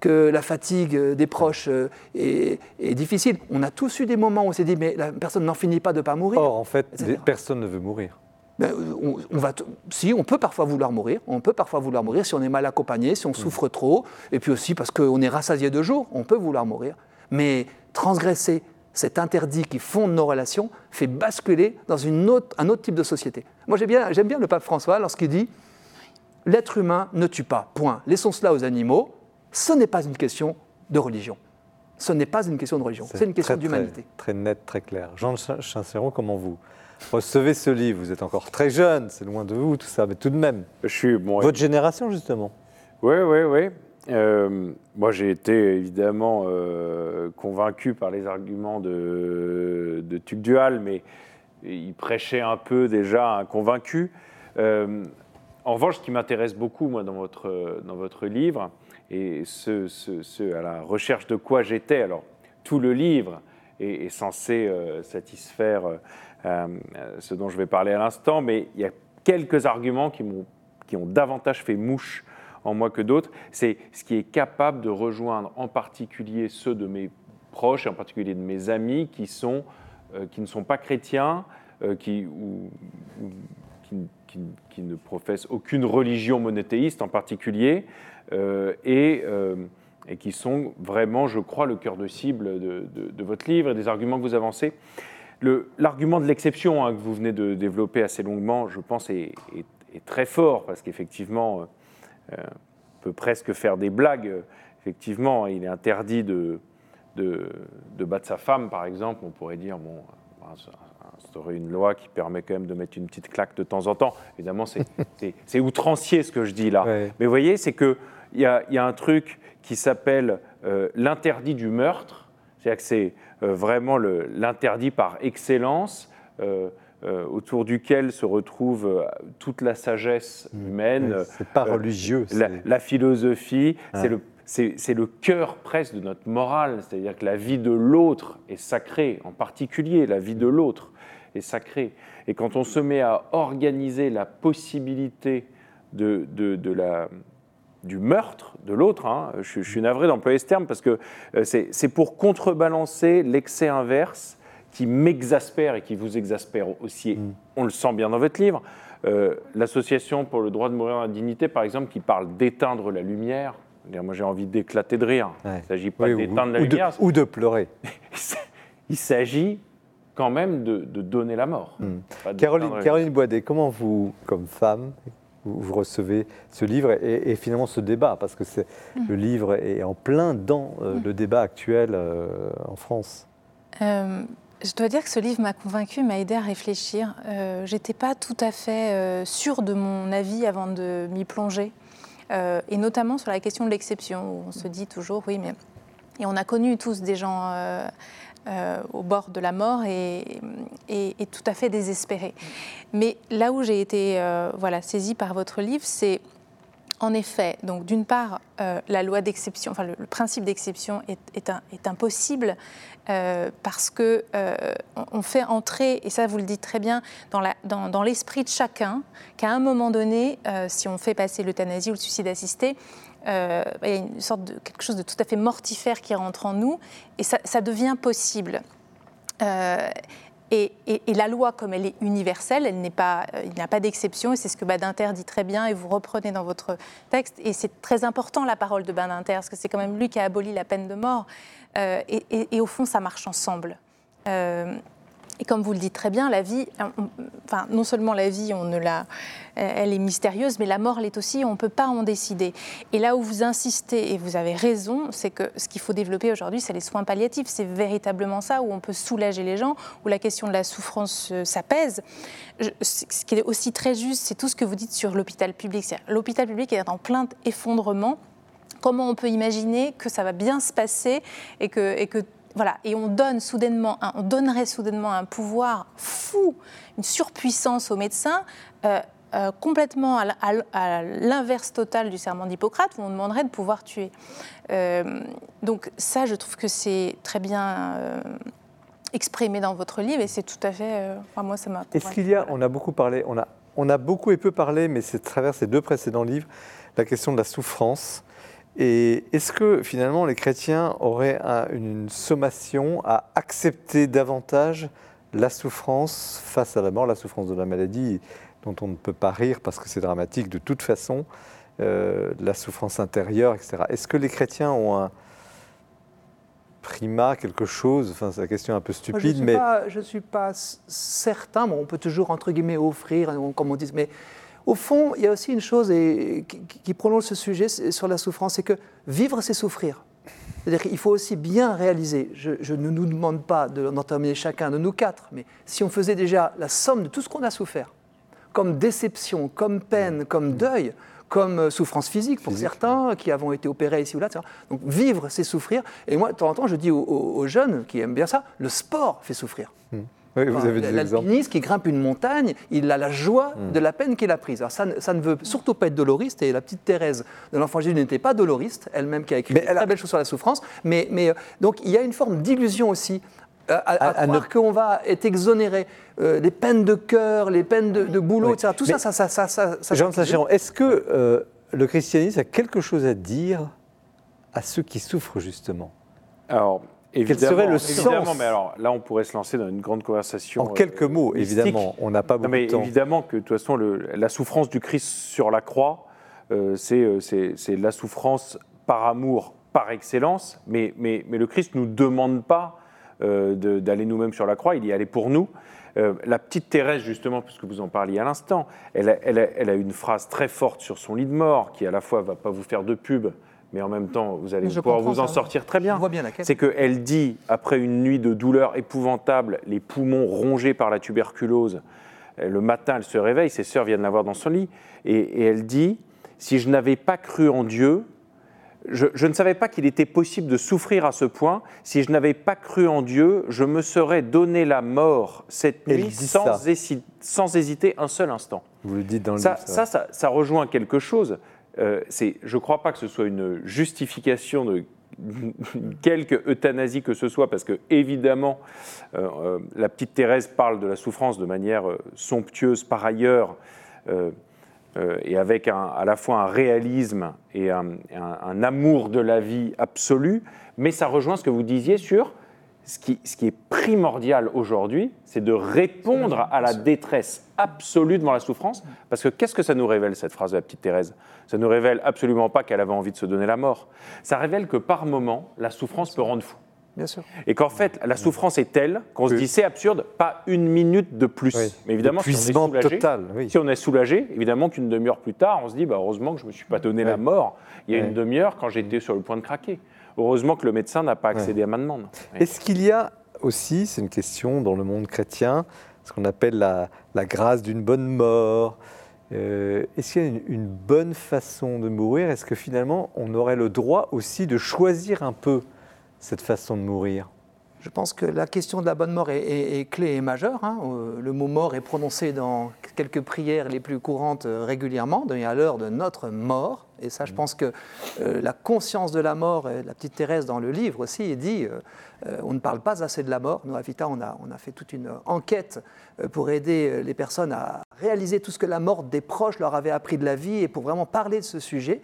que la fatigue euh, des proches euh, est, est difficile, on a tous eu des moments où on s'est dit, mais la personne n'en finit pas de ne pas mourir. Or, en fait, etc. personne ne veut mourir. Ben, on, on va si, on peut parfois vouloir mourir, on peut parfois vouloir mourir si on est mal accompagné, si on souffre trop, et puis aussi parce qu'on est rassasié de jour, on peut vouloir mourir. Mais transgresser cet interdit qui fonde nos relations fait basculer dans une autre, un autre type de société. Moi, j'aime bien, j'aime bien le pape François lorsqu'il dit L'être humain ne tue pas, point. Laissons cela aux animaux. Ce n'est pas une question de religion. Ce n'est pas une question de religion, c'est une question d'humanité. Très, très net, très clair. Jean Chinceron, comment vous recevez ce livre? Vous êtes encore très jeune, c'est loin de vous, tout ça, mais tout de même. Je suis bon. Votre génération, justement. Oui, oui, oui. Euh, moi, j'ai été évidemment euh, convaincu par les arguments de, de Tugdual, mais il prêchait un peu déjà un convaincu. Euh, en revanche, ce qui m'intéresse beaucoup, moi, dans votre, dans votre livre, et ce, à la recherche de quoi j'étais, alors tout le livre est, censé euh, satisfaire euh, euh, ce dont je vais parler à l'instant, mais il y a quelques arguments qui, ont davantage fait mouche en moi que d'autres. C'est ce qui est capable de rejoindre en particulier ceux de mes proches, et en particulier de mes amis qui, ne sont pas chrétiens, qui, ne professent aucune religion monothéiste en particulier, et, euh, et qui sont vraiment, je crois, le cœur de cible de, de- de votre livre et des arguments que vous avancez. Le- L'argument de l'exception hein, que vous venez de développer assez longuement, je pense, est, est- est très fort, parce qu'effectivement, euh, euh, on peut presque faire des blagues. Effectivement, il est interdit de, de, de battre sa femme, par exemple. On pourrait dire, bon, instaurer une loi qui permet quand même de mettre une petite claque de temps en temps. Évidemment, c'est- outrancier ce que je dis là. Ouais. Mais vous voyez, c'est qu'il y a, il y a un truc qui s'appelle euh, l'interdit du meurtre. C'est-à-dire que c'est euh, vraiment l'interdit par excellence. Euh, autour duquel se retrouve toute la sagesse humaine, Oui, C'est pas religieux. la, la philosophie, Ouais. c'est le, c'est, c'est le cœur presque de notre morale, c'est-à-dire que la vie de l'autre est sacrée, en particulier la vie de l'autre est sacrée. Et quand on se met à organiser la possibilité de, de- de la, du meurtre de l'autre, hein, je, je suis navré d'employer ce terme parce que euh, c'est, pour contrebalancer l'excès inverse qui m'exaspère et qui vous exaspère aussi. Mm. On le sent bien dans votre livre. Euh, L'association pour le droit de mourir dans la dignité, par exemple, qui parle d'éteindre la lumière. Moi, j'ai envie d'éclater de rire. Ouais. Il ne s'agit pas Oui, d'éteindre la ou de- lumière. ou de pleurer. Il s'agit quand même de, de donner la mort. Mm. Caroline, Caroline Boidet, comment vous, comme femme, vous, recevez ce livre et, et finalement ce débat Parce que c'est- le livre est en plein dans euh, le débat actuel euh, en France. Euh, je dois dire que ce livre m'a convaincue, m'a aidé à réfléchir. J'étais pas tout à fait sûre de mon avis avant de m'y plonger, et notamment sur la question de l'exception, où on se dit toujours, oui, mais et on a connu tous des gens euh, euh, au bord de la mort et, tout à fait désespérés. Mais là où j'ai été euh, voilà saisie par votre livre, c'est en effet, donc d'une part, euh, la loi d'exception, enfin le, principe d'exception est, impossible parce que on, fait entrer, et ça vous le dites très bien, dans l'esprit de chacun, qu'à un moment donné, si on fait passer l'euthanasie ou le suicide assisté, euh, il y a une sorte de quelque chose de tout à fait mortifère qui rentre en nous, et ça, devient possible. Euh, et, la loi, comme elle est universelle, elle n'est pas, euh, il n'y a pas d'exception, et c'est ce que Badinter dit très bien, et vous reprenez dans votre texte. Et c'est très important la parole de Badinter, parce que c'est quand même lui qui a aboli la peine de mort. Et au fond, ça marche ensemble. Euh, et comme vous le dites très bien, la vie, enfin, non seulement la vie, on ne la, elle est mystérieuse, mais la mort l'est aussi, on ne peut pas en décider. Et là où vous insistez, et vous avez raison, c'est que ce qu'il faut développer aujourd'hui, c'est les soins palliatifs. C'est véritablement ça, où on peut soulager les gens, où la question de la souffrance euh, s'apaise. Ce qui est aussi très juste, c'est tout ce que vous dites sur l'hôpital public. L'hôpital public est en plein effondrement. Comment on peut imaginer que ça va bien se passer et que, et que voilà, et on donne soudainement, un- on donnerait soudainement un pouvoir fou, une surpuissance aux médecins, euh, euh, complètement à l'inverse total du serment d'Hippocrate, où on demanderait de pouvoir tuer. Euh, donc ça, je trouve que c'est très bien euh, exprimé dans votre livre, et c'est tout à fait, enfin, moi, ça m'a. Est-ce qu'il y a, on a beaucoup parlé, on a, on a beaucoup et peu parlé, mais c'est à travers ces deux précédents livres, la question de la souffrance. Et est-ce que finalement les chrétiens auraient un- une sommation à accepter davantage la souffrance face à la mort, la souffrance de la maladie, dont on ne peut pas rire parce que c'est dramatique de toute façon, euh, la souffrance intérieure, etc. Est-ce que les chrétiens ont un prima, quelque chose? Enfin, c'est la question un peu Moi, Je stupide, ne suis, mais pas- je suis pas certain, bon, on peut toujours, entre guillemets, offrir, comme on dit, mais au fond, il y a aussi une chose et, qui, qui prolonge ce sujet sur la souffrance, c'est que vivre, c'est souffrir. C'est-à-dire qu'il faut aussi bien réaliser, je, je ne nous demande pas de- d'en terminer chacun de nous quatre, mais si on faisait déjà la somme de tout ce qu'on a souffert, comme déception, comme peine, comme deuil, comme euh, souffrance physique pour Physique, certains qui avons été opérés ici ou là. etc. Donc vivre, c'est souffrir. Et moi, de temps en temps, je dis aux, jeunes qui aiment bien ça, le sport fait souffrir. Oui, vous avez des exemples. L'alpiniste qui grimpe une montagne, il a la joie Hmm. de la peine qu'il a prise. Alors ça, ne- ça ne veut surtout pas être doloriste, et la petite Thérèse de l'Enfant Jésus n'était pas doloriste, elle-même qui a écrit Mais elle a- très belle chose sur la souffrance. Mais, mais, euh, donc il y a une forme d'illusion aussi. euh, À, à À- à croire ne- qu'on va être exonéré euh, les peines de cœur, les peines de, de boulot, Oui. etc. Tout Mais- ça, ça, ça, ça, ça, ça- Jean Sacheron, est-ce que euh, le christianisme a quelque chose à dire à ceux qui souffrent justement? Alors, évidemment, serait le évidemment, sens mais alors là, on pourrait se lancer dans une grande conversation. En euh, quelques mots, mystique. évidemment, on n'a pas Non, beaucoup mais de temps. évidemment que de toute façon, le- la souffrance du Christ sur la croix, euh, c'est euh, c'est- la souffrance par amour, par excellence. Mais, mais, mais le Christ ne nous demande pas euh, d'aller nous-mêmes sur la croix, il y allait pour nous. La petite Thérèse, justement, puisque vous en parliez à l'instant, elle a, elle, a, elle a une phrase très forte sur son lit de mort, qui à la fois va pas vous faire de pub, mais en même temps, vous allez pouvoir vous en ça. sortir très bien. Bien. C'est qu'elle dit, après une nuit de douleur épouvantable, les poumons rongés par la tuberculose, euh, le matin, elle se réveille, ses sœurs viennent la voir dans son lit, et, et elle dit, si je n'avais pas cru en Dieu, je, ne savais pas qu'il était possible de souffrir à ce point. Si je n'avais pas cru en Dieu, je me serais donné la mort cette nuit sans, sans, hésiter un seul instant. Vous le dites dans le ça, livre. Ça, ça, ça, rejoint quelque chose. Euh, je ne crois pas que ce soit une justification de quelque euthanasie que ce soit, parce que évidemment, euh, euh, la petite Thérèse parle de la souffrance de manière somptueuse par ailleurs. Et avec à la fois un réalisme et un, amour de la vie absolu, mais ça rejoint ce que vous disiez sur ce qui, ce qui est primordial aujourd'hui, c'est de répondre à la détresse absolue devant la souffrance, parce que qu'est-ce que ça nous révèle, cette phrase de la petite Thérèse? Ça ne nous révèle absolument pas qu'elle avait envie de se donner la mort. Ça révèle que par moment, la souffrance peut rendre fou. Et qu'en fait, la souffrance est telle qu'on se dit c'est absurde, pas une minute de plus. Mais évidemment, si on, est soulagé, total, si on est soulagé, évidemment qu'une demi-heure plus tard, on se dit bah, heureusement que je ne me suis pas donné la mort. Il y a une demi-heure quand j'étais sur le point de craquer. Heureusement que le médecin n'a pas accédé à ma demande. Est-ce qu'il y a aussi, c'est une question dans le monde chrétien, ce qu'on appelle la, grâce d'une bonne mort euh, Est-ce qu'il y a une, une bonne façon de mourir? Est-ce que finalement on aurait le droit aussi de choisir un peu cette façon de mourir? Je pense que la question de la bonne mort est, clé et majeure. Hein. Euh, le mot mort est prononcé dans quelques prières les plus courantes euh, régulièrement, à l'heure de notre mort. Et ça, je pense que euh, la conscience de la mort, la petite Thérèse dans le livre aussi, dit on ne parle pas assez de la mort. Nous, à Vita, on a, on a fait toute une enquête pour aider les personnes à réaliser tout ce que la mort des proches leur avait appris de la vie et pour vraiment parler de ce sujet.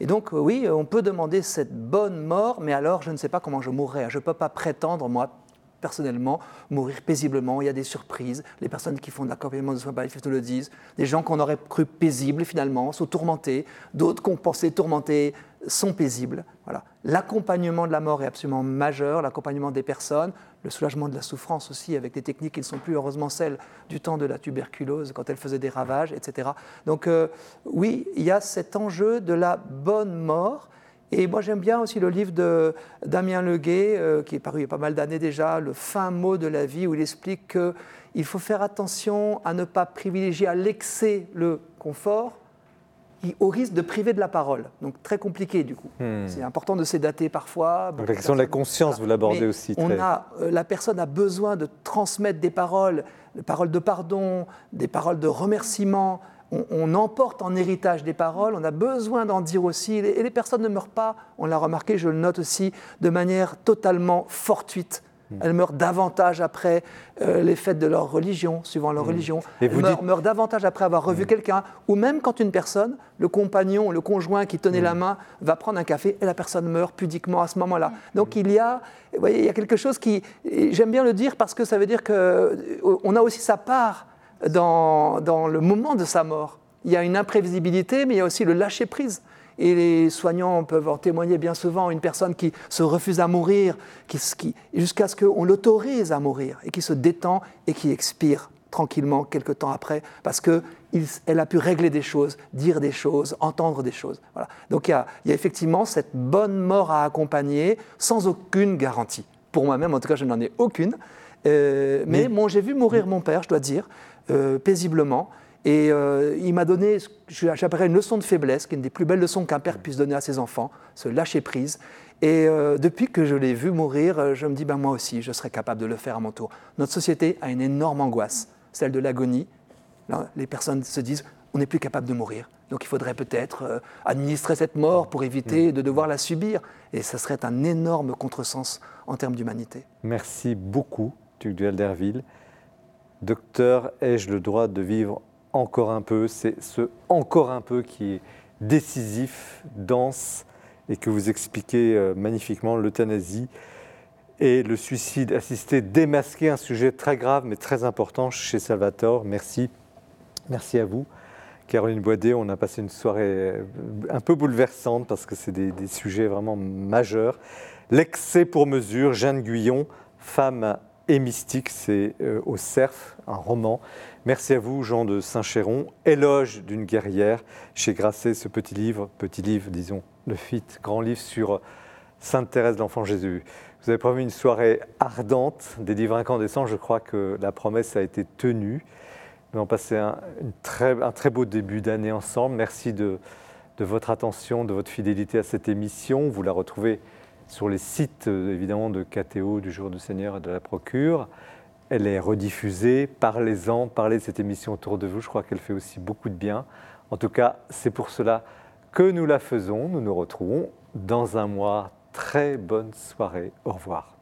Et donc, euh, oui, on peut demander cette bonne mort, mais alors je ne sais pas comment je mourrai. Je ne peux pas prétendre, moi, personnellement, mourir paisiblement. Il y a des surprises. Les personnes qui font de l'accompagnement de soins palliatifs nous le disent. Des gens qu'on aurait cru paisibles, finalement, sont tourmentés. D'autres qu'on pensait tourmentés sont paisibles. Voilà. L'accompagnement de la mort est absolument majeur, l'accompagnement des personnes, le soulagement de la souffrance aussi, avec des techniques qui ne sont plus heureusement celles du temps de la tuberculose, quand elle faisait des ravages, etc. Donc euh, oui, il y a cet enjeu de la bonne mort. Et moi j'aime bien aussi le livre de Damien Leguet, euh, qui est paru il y a pas mal d'années déjà, Le fin mot de la vie, où il explique qu'il faut faire attention à ne pas privilégier à l'excès le confort, au risque de priver de la parole. Donc très compliqué du coup. Hmm. C'est important de sédater parfois. Donc la question de la conscience, vous l'abordez aussi. On a, euh, la personne a besoin de transmettre des paroles, des paroles de pardon, des paroles de remerciement. On, emporte en héritage des paroles, on a besoin d'en dire aussi. Et les personnes ne meurent pas, on l'a remarqué, je le note aussi, de manière totalement fortuite. Elles meurent davantage après euh, les fêtes de leur religion, suivant leur hmm. religion. Elles meurent, davantage après avoir revu hmm. quelqu'un. Ou même quand une personne, le compagnon, le conjoint qui tenait la main, va prendre un café et la personne meurt pudiquement à ce moment-là. Donc il y a, vous voyez, il y a quelque chose qui, j'aime bien le dire parce que ça veut dire qu'on euh, a aussi sa part dans, dans le moment de sa mort. Il y a une imprévisibilité, mais il y a aussi le lâcher-prise. Et les soignants peuvent en témoigner bien souvent, une personne qui se refuse à mourir, qui, jusqu'à ce qu'on l'autorise à mourir, et qui se détend et qui expire tranquillement quelque temps après, parce qu'elle a pu régler des choses, dire des choses, entendre des choses. Voilà. Donc il y, a, effectivement cette bonne mort à accompagner sans aucune garantie. Pour moi-même, en tout cas, je n'en ai aucune. Euh, mais bon, j'ai vu mourir mon père, je dois dire, euh, paisiblement. Et euh, il m'a donné, j'appellerais une leçon de faiblesse, qui est une des plus belles leçons qu'un père puisse donner à ses enfants, se lâcher prise. Et euh, depuis que je l'ai vu mourir, euh, je me dis, ben, moi aussi, je serais capable de le faire à mon tour. Notre société a une énorme angoisse, celle de l'agonie. Les personnes se disent, on n'est plus capable de mourir. Donc il faudrait peut-être administrer cette mort pour éviter de devoir la subir. Et ce serait un énorme contresens en termes d'humanité. Merci beaucoup, Duc Derville. Docteur, ai-je le droit de vivre encore un peu, c'est ce encore un peu qui est décisif, dense, et que vous expliquez euh, magnifiquement, l'euthanasie et le suicide assisté démasqué, un sujet très grave mais très important chez Salvatore. Merci. Merci à vous. Caroline Boidet, on a passé une soirée euh, un peu bouleversante parce que c'est des, sujets vraiment majeurs. L'excès pour mesure, Jeanne Guyon, femme et mystique, c'est euh, au CERF, un roman. Merci à vous, Jean de Saint-Chéron. Éloge d'une guerrière chez Grasset, ce petit livre, petit livre, disons, le fit, grand livre sur Sainte Thérèse de l'Enfant Jésus. Vous avez promis une soirée ardente, des livres incandescents. Je crois que la promesse a été tenue. Nous avons passé un, très, beau début d'année ensemble. Merci de votre attention, de votre fidélité à cette émission. Vous la retrouvez sur les sites euh, évidemment de KTO, du Jour du Seigneur et de la Procure. Elle est rediffusée. Parlez-en, parlez de cette émission autour de vous. Je crois qu'elle fait aussi beaucoup de bien. En tout cas, c'est pour cela que nous la faisons. Nous nous retrouvons dans un mois. Très bonne soirée. Au revoir.